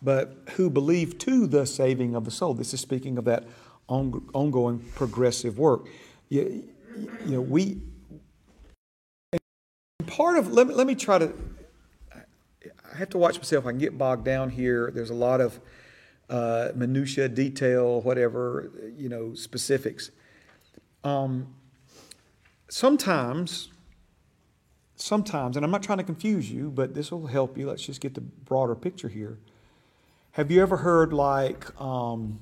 but who believe to the saving of the soul. This is speaking of that on, ongoing progressive work. You, you know, we, part of, let me, let me try to, I have to watch myself. I can get bogged down here. There's a lot of uh, minutia, detail, whatever, you know, specifics. Um, sometimes, sometimes, and I'm not trying to confuse you, but this will help you. Let's just get the broader picture here. Have you ever heard like um,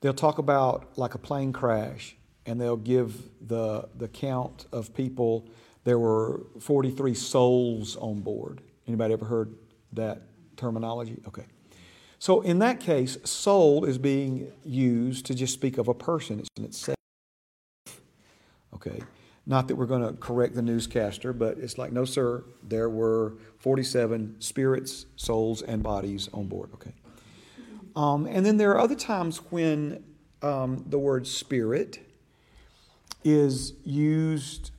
they'll talk about like a plane crash and they'll give the, the count of people. There were 43 souls on board. Anybody ever heard that terminology? Okay. So in that case, soul is being used to just speak of a person. It's in itself. Okay. Not that we're going to correct the newscaster, but it's like, no, sir, there were 47 spirits, souls, and bodies on board. Okay. Um, and then there are other times when um, the word spirit is used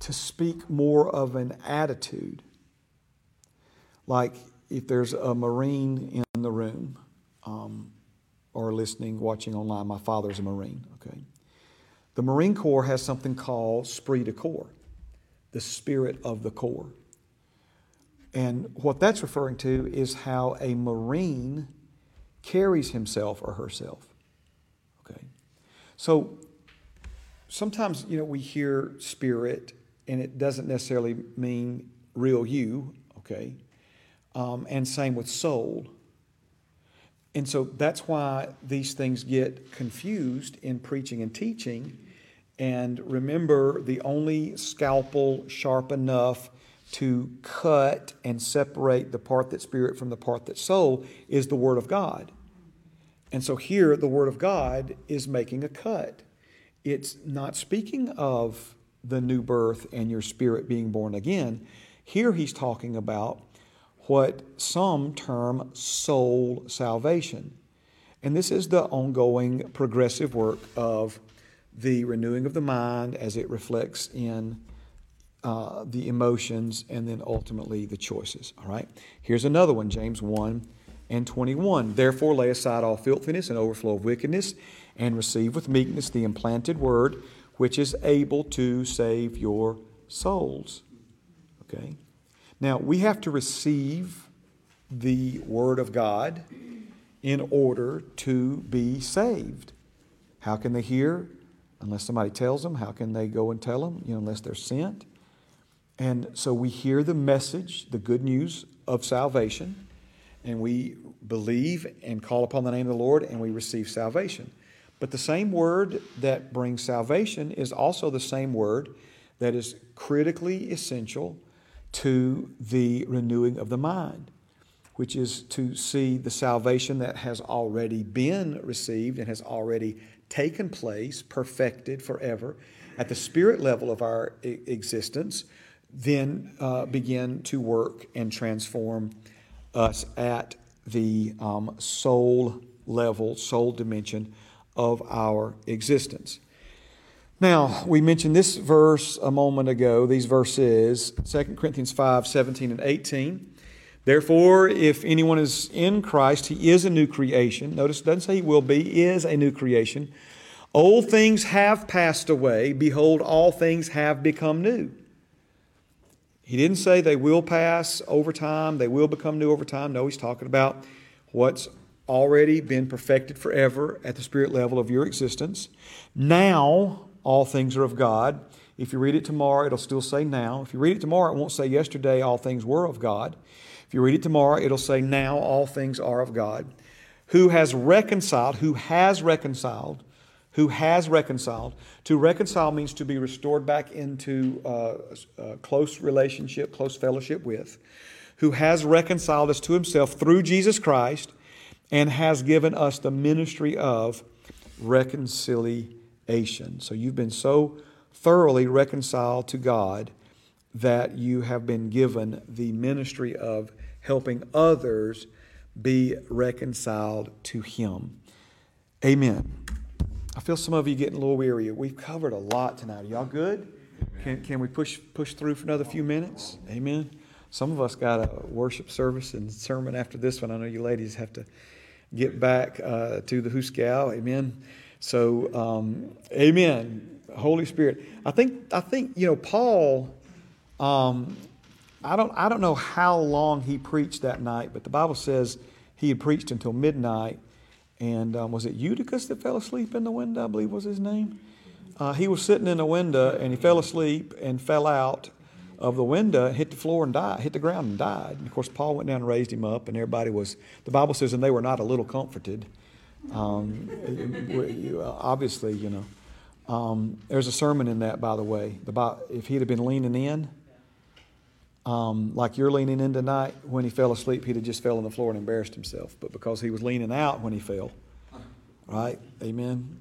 to speak more of an attitude. Like if there's a Marine in the room um, or listening, watching online, my father's a Marine, okay? The Marine Corps has something called esprit de corps, the spirit of the Corps. And what that's referring to is how a Marine carries himself or herself. Okay? So sometimes, you know, we hear spirit and it doesn't necessarily mean real you, okay? Um, and same with soul. And so that's why these things get confused in preaching and teaching. And remember, the only scalpel sharp enough to cut and separate the part that's spirit from the part that's soul is the Word of God. And so here, the Word of God is making a cut. It's not speaking of the new birth and your spirit being born again. Here, he's talking about what some term soul salvation. And this is the ongoing progressive work of the renewing of the mind as it reflects in uh, the emotions and then ultimately the choices. All right? Here's another one James 1 and 21. Therefore, lay aside all filthiness and overflow of wickedness and receive with meekness the implanted word which is able to save your souls. Okay? Now, we have to receive the Word of God in order to be saved. How can they hear? Unless somebody tells them. How can they go and tell them? You know, unless they're sent. And so we hear the message, the good news of salvation, and we believe and call upon the name of the Lord and we receive salvation. But the same word that brings salvation is also the same word that is critically essential to the renewing of the mind, which is to see the salvation that has already been received and has already taken place, perfected forever at the spirit level of our existence, then uh, begin to work and transform us at the um, soul level, soul dimension of our existence. Now, we mentioned this verse a moment ago, these verses, 2 Corinthians 5 17 and 18. Therefore, if anyone is in Christ, he is a new creation. Notice it doesn't say he will be, is a new creation. Old things have passed away. Behold, all things have become new. He didn't say they will pass over time, they will become new over time. No, he's talking about what's already been perfected forever at the spirit level of your existence. Now, all things are of God. If you read it tomorrow, it'll still say now. If you read it tomorrow, it won't say yesterday, all things were of God. If you read it tomorrow, it'll say now, all things are of God. Who has reconciled, who has reconciled who has reconciled. To reconcile means to be restored back into uh, a close relationship, close fellowship with, who has reconciled us to himself through Jesus Christ and has given us the ministry of reconciliation. So you've been so thoroughly reconciled to God that you have been given the ministry of helping others be reconciled to Him. Amen. I feel some of you getting a little weary. We've covered a lot tonight. Y'all good? Can, can we push push through for another few minutes? Amen. Some of us got a worship service and sermon after this one. I know you ladies have to get back uh, to the Huskow. Amen. So, um, amen. Holy Spirit. I think I think you know Paul. Um, I don't I don't know how long he preached that night, but the Bible says he had preached until midnight and um, was it Eutychus that fell asleep in the window? I believe was his name. Uh, he was sitting in the window and he fell asleep and fell out of the window, hit the floor and died, hit the ground and died. And of course, Paul went down and raised him up, and everybody was. The Bible says, and they were not a little comforted. Um, obviously, you know. Um, there's a sermon in that, by the way. About if he'd have been leaning in, um, like you're leaning in tonight, when he fell asleep, he'd have just fell on the floor and embarrassed himself. But because he was leaning out when he fell, right? Amen.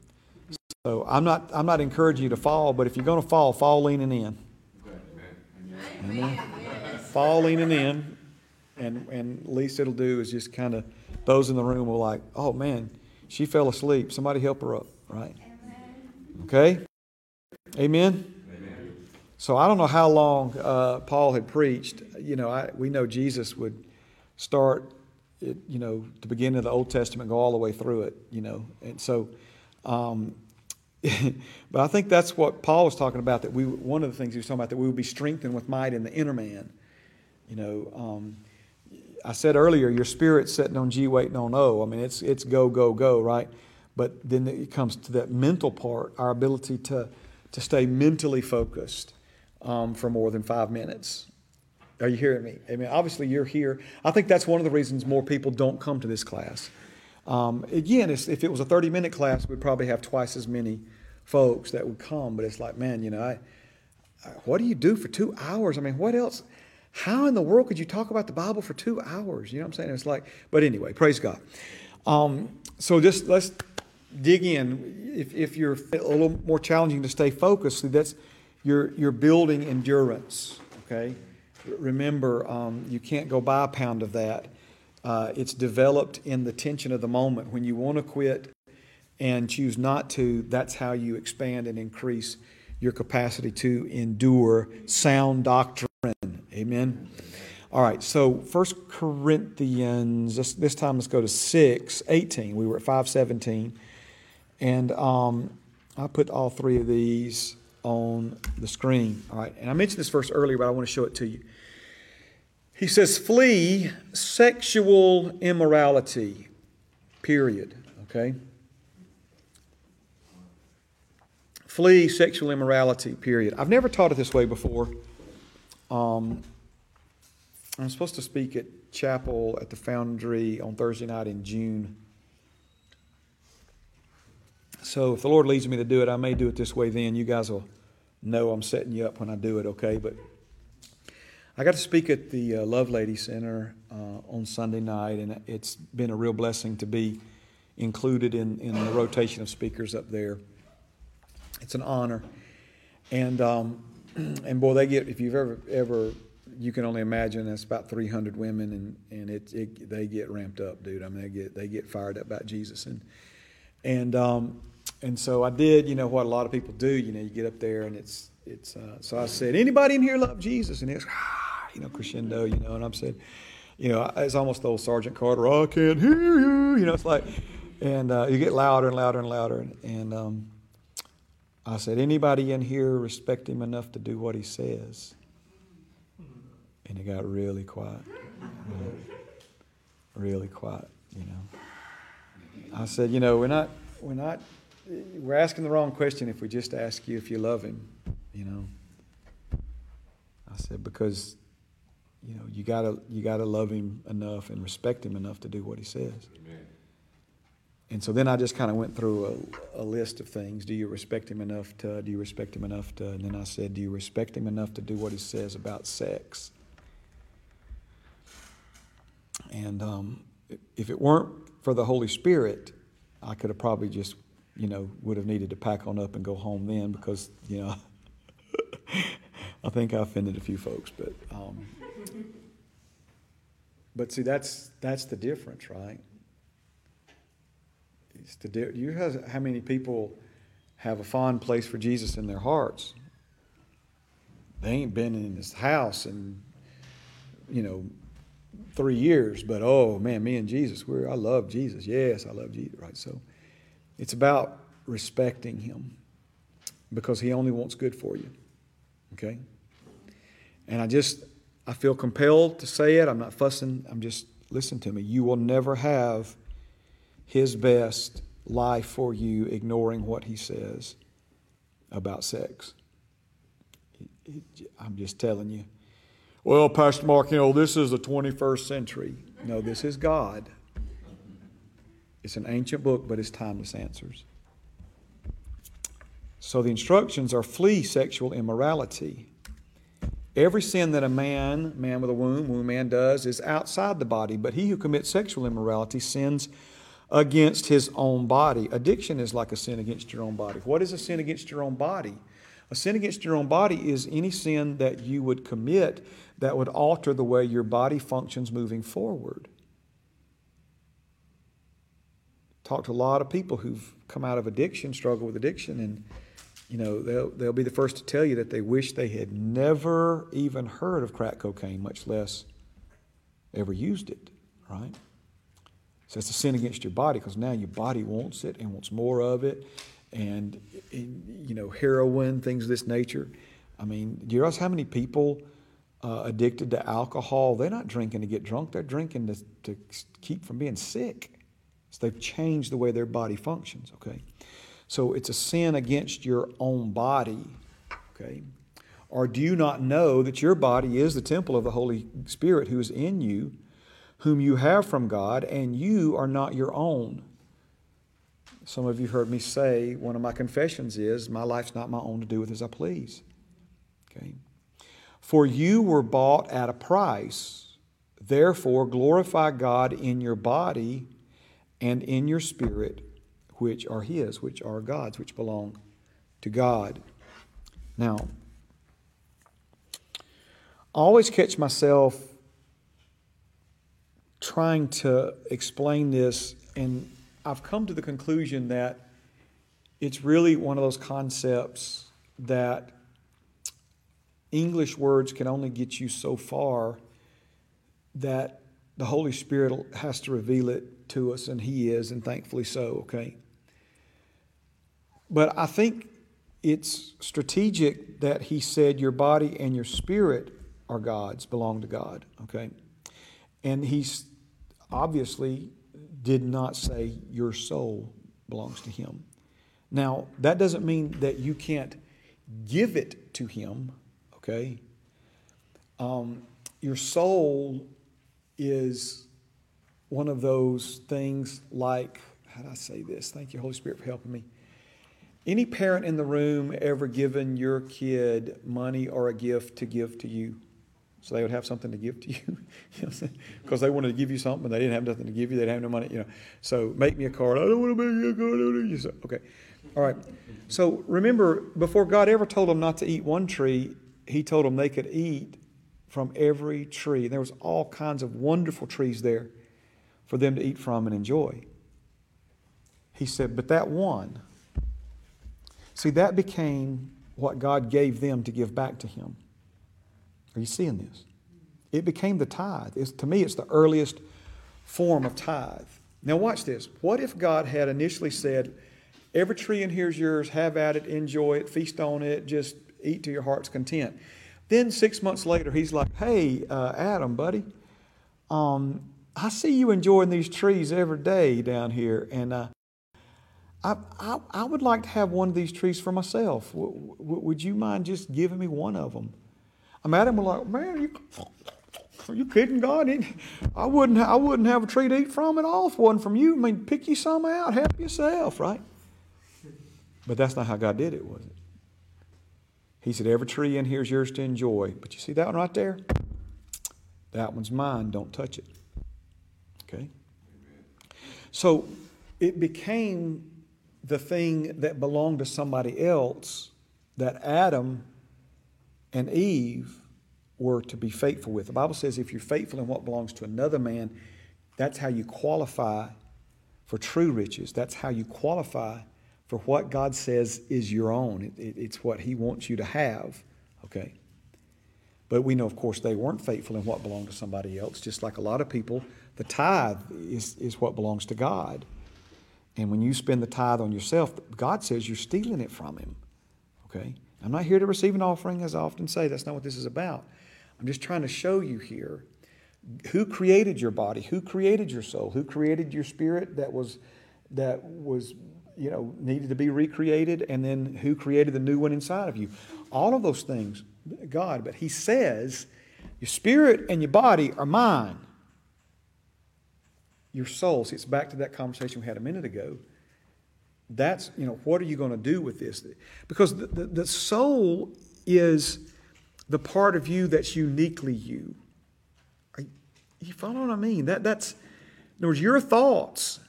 So I'm not I'm not encouraging you to fall, but if you're going to fall, fall leaning in. Amen. Fall leaning in, and and least it'll do is just kind of those in the room will like, oh man, she fell asleep. Somebody help her up, right? Okay. Amen. So I don't know how long uh, Paul had preached. You know, I, we know Jesus would start, it, you know, the beginning of the Old Testament, go all the way through it. You know, and so, um, but I think that's what Paul was talking about. That we, one of the things he was talking about, that we would be strengthened with might in the inner man. You know, um, I said earlier, your spirit's sitting on G, waiting on O. I mean, it's it's go go go, right? But then it comes to that mental part, our ability to to stay mentally focused um, for more than five minutes. Are you hearing me? I mean, obviously you're here. I think that's one of the reasons more people don't come to this class. Um, again, if it was a 30 minute class, we'd probably have twice as many folks that would come. But it's like, man, you know, I, I, what do you do for two hours? I mean, what else? How in the world could you talk about the Bible for two hours? You know what I'm saying? It's like, but anyway, praise God. Um, so just let's dig in. If, if you're a little more challenging to stay focused, that's you're, you're building endurance, okay? Remember, um, you can't go buy a pound of that. Uh, it's developed in the tension of the moment. When you want to quit and choose not to, that's how you expand and increase your capacity to endure sound doctrine. Amen. All right, so First Corinthians, this, this time let's go to 6, 18. We were at 517. And um, I put all three of these on the screen. All right, and I mentioned this verse earlier, but I want to show it to you. He says, Flee sexual immorality, period. Okay? Flee sexual immorality, period. I've never taught it this way before. Um, I'm supposed to speak at chapel at the Foundry on Thursday night in June. So if the Lord leads me to do it, I may do it this way then. You guys will know I'm setting you up when I do it, okay? But I got to speak at the uh, Lovelady Center uh, on Sunday night, and it's been a real blessing to be included in, in the rotation of speakers up there. It's an honor. And, um, and boy, they get, if you've ever, ever, you can only imagine that's about 300 women, and, and it, it, they get ramped up, dude. I mean, they get, they get fired up about Jesus. And, and, um, and so I did, you know, what a lot of people do. You know, you get up there and it's, it's, uh, so I said, anybody in here love Jesus? And it's, ah, you know, crescendo, you know, and I'm said, you know, it's almost the old Sergeant Carter, I can't hear you. You know, it's like, and uh, you get louder and louder and louder. And, and um, I said, anybody in here respect him enough to do what he says? And it got really quiet. Really, really quiet, you know. I said, you know, we're not, we're not we're asking the wrong question if we just ask you if you love him, you know. I said, because, you know, you gotta you gotta love him enough and respect him enough to do what he says. Amen. And so then I just kind of went through a, a, list of things. Do you respect him enough to? Do you respect him enough to? And then I said, Do you respect him enough to do what he says about sex? And um, if it weren't for the Holy Spirit, I could have probably just you know, would have needed to pack on up and go home then because, you know, I think I offended a few folks, but, um, but see, that's that's the difference, right? It's the di- you have how many people have a fond place for Jesus in their hearts. They ain't been in his house in, you know, three years, but oh man, me and Jesus, we're I love Jesus. Yes, I love Jesus, right? So it's about respecting Him because He only wants good for you. Okay? And I just, I feel compelled to say it. I'm not fussing. I'm just, listen to me. You will never have His best life for you ignoring what He says about sex. I'm just telling you. Well, Pastor Mark, you know, this is the 21st century. No, this is God. It's an ancient book, but it's timeless answers. So the instructions are flee sexual immorality. Every sin that a man, man with a womb, womb man does, is outside the body, but he who commits sexual immorality sins against his own body. Addiction is like a sin against your own body. What is a sin against your own body? A sin against your own body is any sin that you would commit that would alter the way your body functions moving forward talked to a lot of people who've come out of addiction, struggle with addiction, and you know they'll they'll be the first to tell you that they wish they had never even heard of crack cocaine, much less ever used it. Right? So it's a sin against your body because now your body wants it and wants more of it, and, and you know heroin, things of this nature. I mean, do you realize how many people uh, addicted to alcohol? They're not drinking to get drunk; they're drinking to, to keep from being sick. So they've changed the way their body functions, okay? So it's a sin against your own body, okay? Or do you not know that your body is the temple of the Holy Spirit who is in you, whom you have from God, and you are not your own? Some of you heard me say one of my confessions is, My life's not my own to do with as I please. Okay? For you were bought at a price. Therefore, glorify God in your body and in your spirit, which are His, which are God's, which belong to God. Now, I always catch myself trying to explain this, and I've come to the conclusion that it's really one of those concepts that English words can only get you so far that the Holy Spirit has to reveal it to us, and He is, and thankfully so, okay? But I think it's strategic that He said your body and your spirit are God's, belong to God, okay? And He's obviously did not say your soul belongs to Him. Now, that doesn't mean that you can't give it to Him, okay? Um, your soul is one of those things like, how do I say this? Thank you, Holy Spirit, for helping me. Any parent in the room ever given your kid money or a gift to give to you? So they would have something to give to you, because they wanted to give you something, but they didn't have nothing to give you. They didn't have no money, you know. So make me a card. I don't want to make you a card. Okay, all right. So remember, before God ever told them not to eat one tree, He told them they could eat from every tree. And There was all kinds of wonderful trees there for them to eat from and enjoy. He said, but that one, see, that became what God gave them to give back to Him. Are you seeing this? It became the tithe. It's, to me, it's the earliest form of tithe. Now, watch this. What if God had initially said, Every tree in here is yours, have at it, enjoy it, feast on it, just eat to your heart's content? Then, six months later, he's like, Hey, uh, Adam, buddy, um, I see you enjoying these trees every day down here, and uh, I, I, I, would like to have one of these trees for myself. W- w- would you mind just giving me one of them? I'm at him like, man, you, are you kidding God? I wouldn't, I wouldn't have a tree to eat from at all if wasn't from you. I mean, pick you some out, help yourself, right? But that's not how God did it, was it? He said, every tree in here is yours to enjoy. But you see that one right there? That one's mine. Don't touch it. Okay? So it became the thing that belonged to somebody else that Adam and Eve were to be faithful with. The Bible says if you're faithful in what belongs to another man, that's how you qualify for true riches. That's how you qualify for what God says is your own. It, it, it's what He wants you to have. Okay? But we know, of course, they weren't faithful in what belonged to somebody else, just like a lot of people. The tithe is, is what belongs to God. And when you spend the tithe on yourself, God says you're stealing it from Him. Okay? I'm not here to receive an offering, as I often say. That's not what this is about. I'm just trying to show you here who created your body, who created your soul, who created your spirit that was that was you know needed to be recreated, and then who created the new one inside of you. All of those things, God. But He says, your spirit and your body are mine. Your soul. See, it's back to that conversation we had a minute ago that's, you know, what are you going to do with this? Because the, the, the, soul is the part of you that's uniquely you. Are you follow what I mean? That, that's, in other words, your thoughts.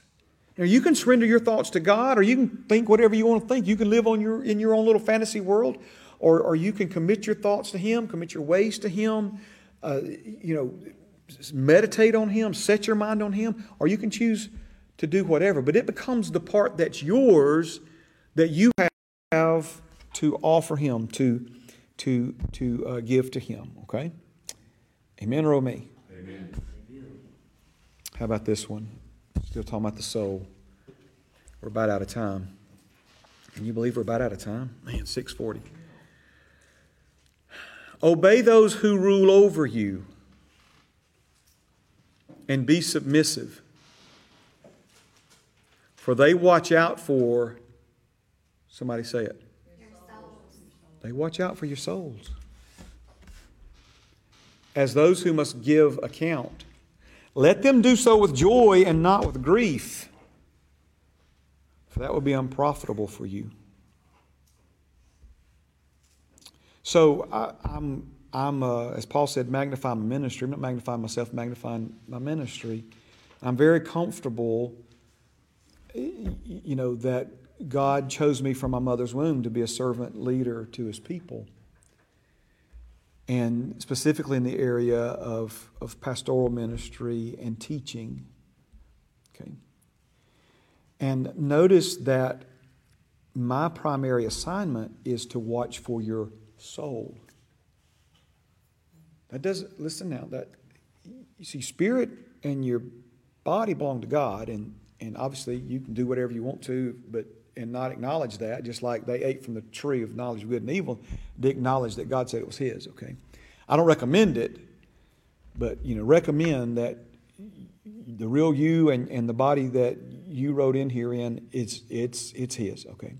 Know, you can surrender your thoughts to God, or you can think whatever you want to think. You can live on your, in your own little fantasy world, or, or you can commit your thoughts to Him, commit your ways to Him, uh, you know, meditate on Him, set your mind on Him, or you can choose to do whatever, but it becomes the part that's yours that you have to offer Him, to, to, to uh, give to Him. Okay? Amen or me? Amen. How about this one? Still talking about the soul. We're about out of time. Can you believe we're about out of time? Man, 640. Obey those who rule over you and be submissive for they watch out for, somebody say it. They watch out for your souls. As those who must give account. Let them do so with joy and not with grief, for that would be unprofitable for you. So I, am I'm, uh, as Paul said, magnify my ministry. I'm not magnifying myself, magnifying my ministry. I'm very comfortable you know, that God chose me from my mother's womb to be a servant leader to his people. And specifically in the area of, of pastoral ministry and teaching. Okay. And notice that my primary assignment is to watch for your soul. That doesn't, listen now, that, you see, spirit and your body belong to God, and and obviously you can do whatever you want to, but and not acknowledge that, just like they ate from the tree of knowledge of good and evil, they acknowledge that God said it was His. Okay, I don't recommend it, but you know, recommend that the real you and, and the body that you wrote in here in it's it's it's His. Okay.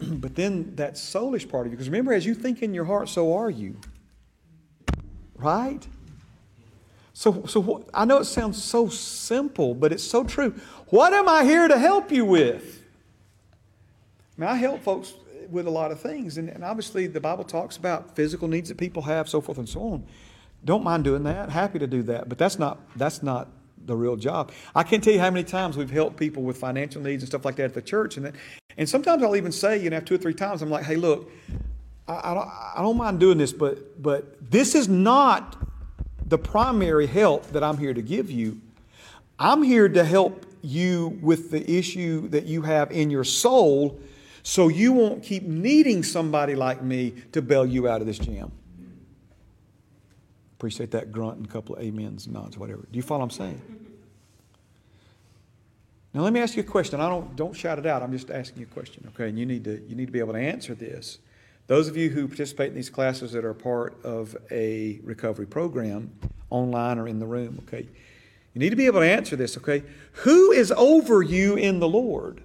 But then that soulish part of you, because remember, as you think in your heart, so are you. Right? So, so I know it sounds so simple, but it's so true. What am I here to help you with? I mean, I help folks with a lot of things, and, and obviously the Bible talks about physical needs that people have, so forth and so on. Don't mind doing that. Happy to do that, but that's not that's not the real job. I can't tell you how many times we've helped people with financial needs and stuff like that at the church, and that, and sometimes I'll even say, you know, two or three times, I'm like, hey, look, I, I, don't, I don't mind doing this, but but this is not the primary help that I'm here to give you. I'm here to help you with the issue that you have in your soul so you won't keep needing somebody like me to bail you out of this jam. Appreciate that grunt and a couple of amens, nods, whatever. Do you follow what I'm saying? Now let me ask you a question. I don't don't shout it out. I'm just asking you a question, okay? And you need to you need to be able to answer this. Those of you who participate in these classes that are part of a recovery program, online or in the room, okay? You need to be able to answer this, okay? Who is over you in the Lord?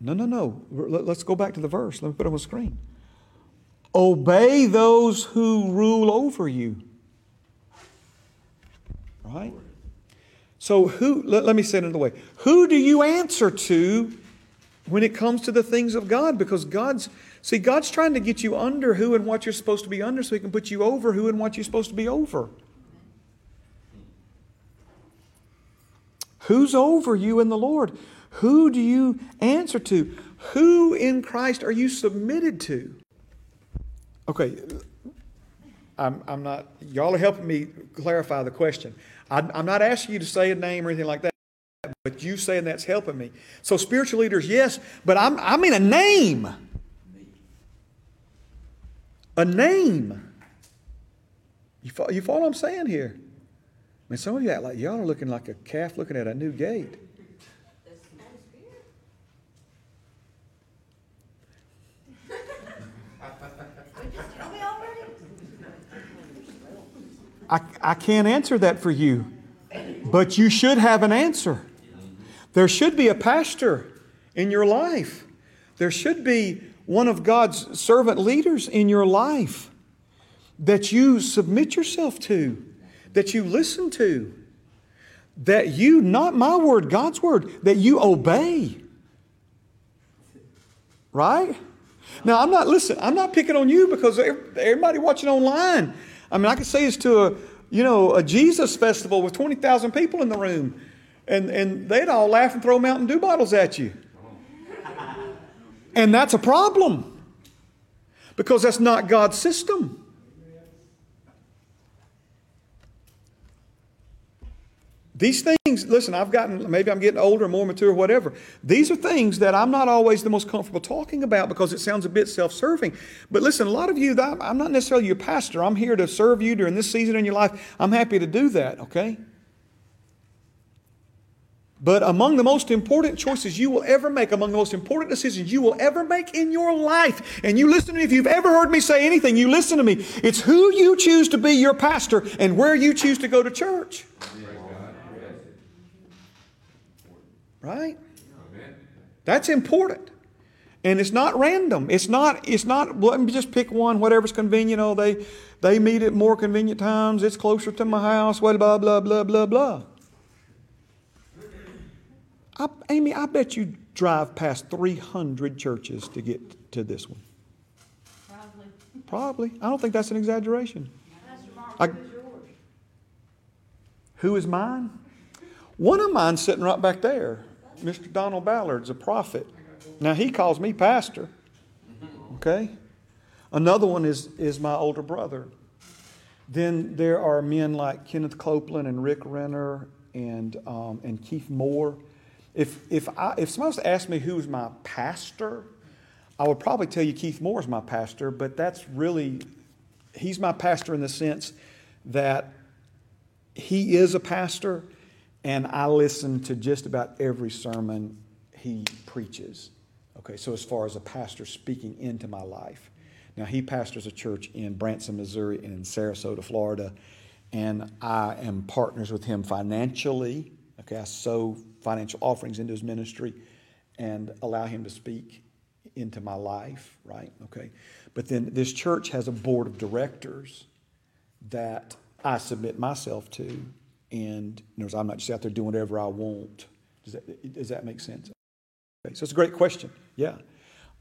No, no, no. Let's go back to the verse. Let me put it on the screen. Obey those who rule over you. Right? So, who, let, let me say it another way. Who do you answer to when it comes to the things of God? Because God's, see, God's trying to get you under who and what you're supposed to be under so He can put you over who and what you're supposed to be over. Who's over you in the Lord? Who do you answer to? Who in Christ are you submitted to? Okay, I'm, I'm not, y'all are helping me clarify the question. I'm, I'm not asking you to say a name or anything like that, but you saying that's helping me. So, spiritual leaders, yes, but I'm, I mean a name. A name. You follow, you follow what I'm saying here? I mean, some of you act like y'all are looking like a calf looking at a new gate. I, I can't answer that for you, but you should have an answer. There should be a pastor in your life. There should be one of God's servant leaders in your life that you submit yourself to, that you listen to, that you, not my word, God's word, that you obey. Right? Now, I'm not, listen, I'm not picking on you because everybody watching online I mean, I could say this to a, you know, a Jesus festival with 20,000 people in the room, and, and they'd all laugh and throw Mountain Dew bottles at you. And that's a problem because that's not God's system. These things, listen, I've gotten, maybe I'm getting older, more mature, whatever. These are things that I'm not always the most comfortable talking about because it sounds a bit self serving. But listen, a lot of you, I'm not necessarily your pastor. I'm here to serve you during this season in your life. I'm happy to do that, okay? But among the most important choices you will ever make, among the most important decisions you will ever make in your life, and you listen to me, if you've ever heard me say anything, you listen to me. It's who you choose to be your pastor and where you choose to go to church. Right? That's important. And it's not random. It's not, it's not, let me just pick one, whatever's convenient. Oh, they, they meet at more convenient times. It's closer to my house. Blah, blah, blah, blah, blah, blah. I, Amy, I bet you drive past 300 churches to get to this one. Probably. Probably. I don't think that's an exaggeration. I, who is mine? One of mine sitting right back there. Mr. Donald Ballard's a prophet. Now he calls me pastor. Okay? Another one is, is my older brother. Then there are men like Kenneth Copeland and Rick Renner and, um, and Keith Moore. If, if, I, if somebody was to ask me who's my pastor, I would probably tell you Keith Moore is my pastor, but that's really, he's my pastor in the sense that he is a pastor and I listen to just about every sermon he preaches. Okay, so as far as a pastor speaking into my life. Now, he pastors a church in Branson, Missouri, and in Sarasota, Florida, and I am partners with him financially. Okay, I sow financial offerings into his ministry and allow him to speak into my life, right? Okay. But then this church has a board of directors that I submit myself to, and you know, I'm not just out there doing whatever I want. Does that, does that make sense? Okay, so it's a great question. Yeah.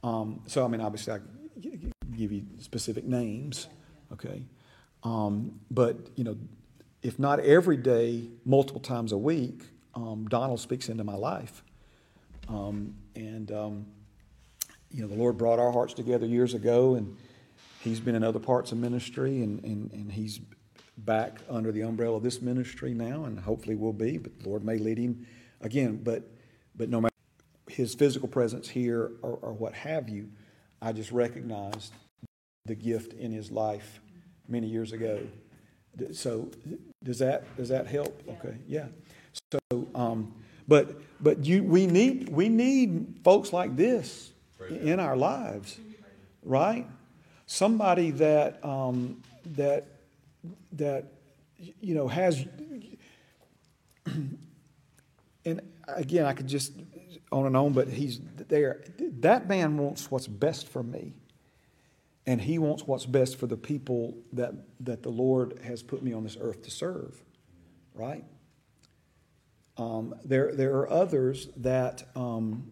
Um, so I mean, obviously, I give you specific names. Okay. Um, but you know, if not every day, multiple times a week, um, Donald speaks into my life. Um, and um, you know, the Lord brought our hearts together years ago, and he's been in other parts of ministry, and, and, and he's back under the umbrella of this ministry now, and hopefully will be, but the Lord may lead him again. But, but no matter his physical presence here or, or what have you, I just recognized the gift in his life many years ago. So does that does that help? Okay, yeah. So, um, but but you we need we need folks like this in our lives, right? Somebody that um, that that you know has and again I could just on and on, but he's there. That man wants what's best for me. And he wants what's best for the people that, that the Lord has put me on this earth to serve, right? Um, there, there are others that, um,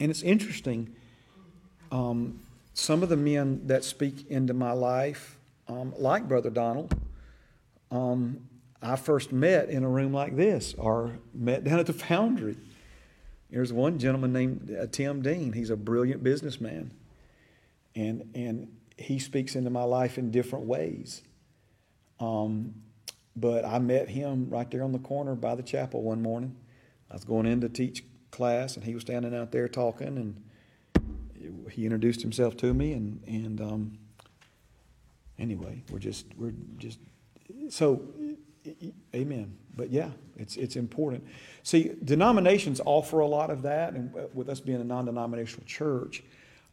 and it's interesting, um, some of the men that speak into my life, um, like Brother Donald, um, I first met in a room like this or met down at the foundry. There's one gentleman named uh, Tim Dean. He's a brilliant businessman. And, and he speaks into my life in different ways. Um, but I met him right there on the corner by the chapel one morning. I was going in to teach class, and he was standing out there talking, and he introduced himself to me, and and um, anyway, we're just we're just so, amen. But yeah, it's it's important. See, denominations offer a lot of that, and with us being a non-denominational church,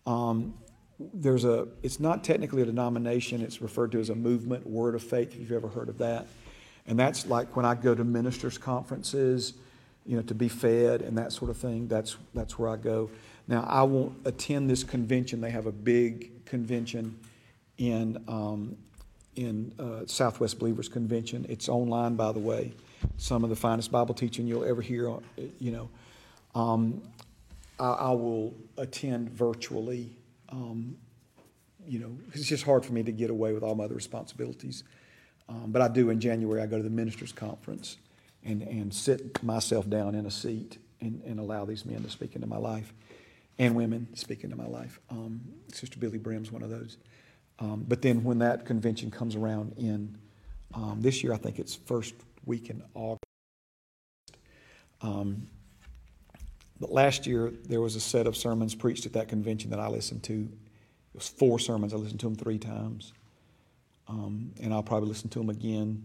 um, there's a. It's not technically a denomination. It's referred to as a movement, Word of Faith. If you've ever heard of that, and that's like when I go to ministers' conferences, you know, to be fed and that sort of thing. That's that's where I go. Now I won't attend this convention. They have a big convention in um, in uh, Southwest Believers Convention. It's online, by the way. Some of the finest Bible teaching you'll ever hear. You know, um, I, I, will attend virtually. Um, you know, it's just hard for me to get away with all my other responsibilities. Um, but I do in January, I go to the ministers' conference and, and sit myself down in a seat and, and allow these men to speak into my life and women speak into my life. Um, Sister Billye Brim's one of those. Um, but then when that convention comes around in um, this year, I think it's first week in August. Um, but last year, there was a set of sermons preached at that convention that I listened to. It was four sermons. I listened to them three times. Um, and I'll probably listen to them again,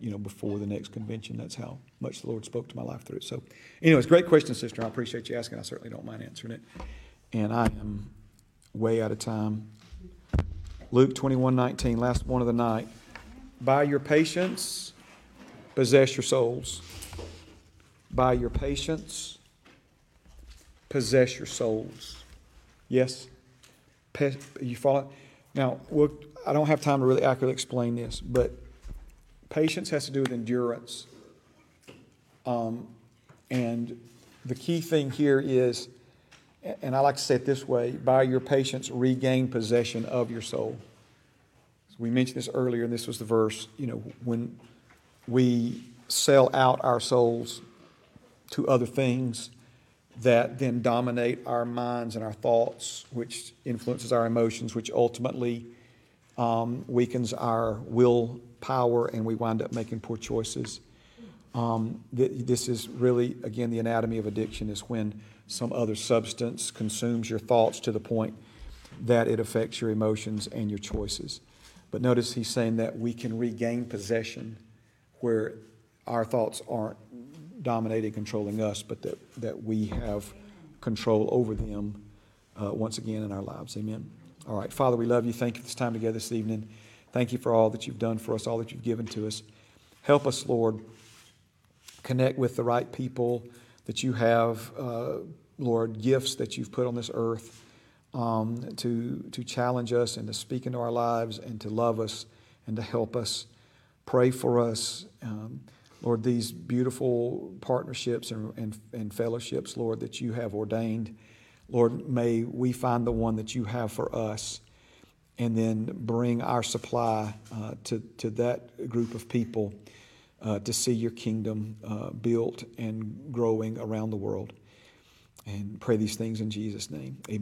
you know, before the next convention. That's how much the Lord spoke to my life through it. So, anyways, great question, sister. I appreciate you asking. I certainly don't mind answering it. And I am way out of time. Luke 21 19, last one of the night. By your patience, possess your souls. By your patience, possess your souls. Yes? You follow? Now, we'll, I don't have time to really accurately explain this, but patience has to do with endurance. Um, and the key thing here is, and I like to say it this way by your patience, regain possession of your soul. So we mentioned this earlier, and this was the verse. You know, when we sell out our souls to other things that then dominate our minds and our thoughts, which influences our emotions, which ultimately um, weakens our willpower, and we wind up making poor choices. Um, th- this is really, again, the anatomy of addiction is when some other substance consumes your thoughts to the point that it affects your emotions and your choices. But notice he's saying that we can regain possession where our thoughts aren't dominating, controlling us, but that, that we have control over them uh, once again in our lives. Amen. All right. Father, we love you. Thank you for this time together this evening. Thank you for all that you've done for us, all that you've given to us. Help us, Lord, connect with the right people that you have, uh, Lord, gifts that you've put on this earth. um, to, to challenge us and to speak into our lives and to love us and to help us. Pray for us. Um, Lord, these beautiful partnerships and, and, and fellowships, Lord, that you have ordained. Lord, may we find the one that you have for us and then bring our supply uh, to, to that group of people uh, to see your kingdom uh, built and growing around the world. And pray these things in Jesus' name. Amen.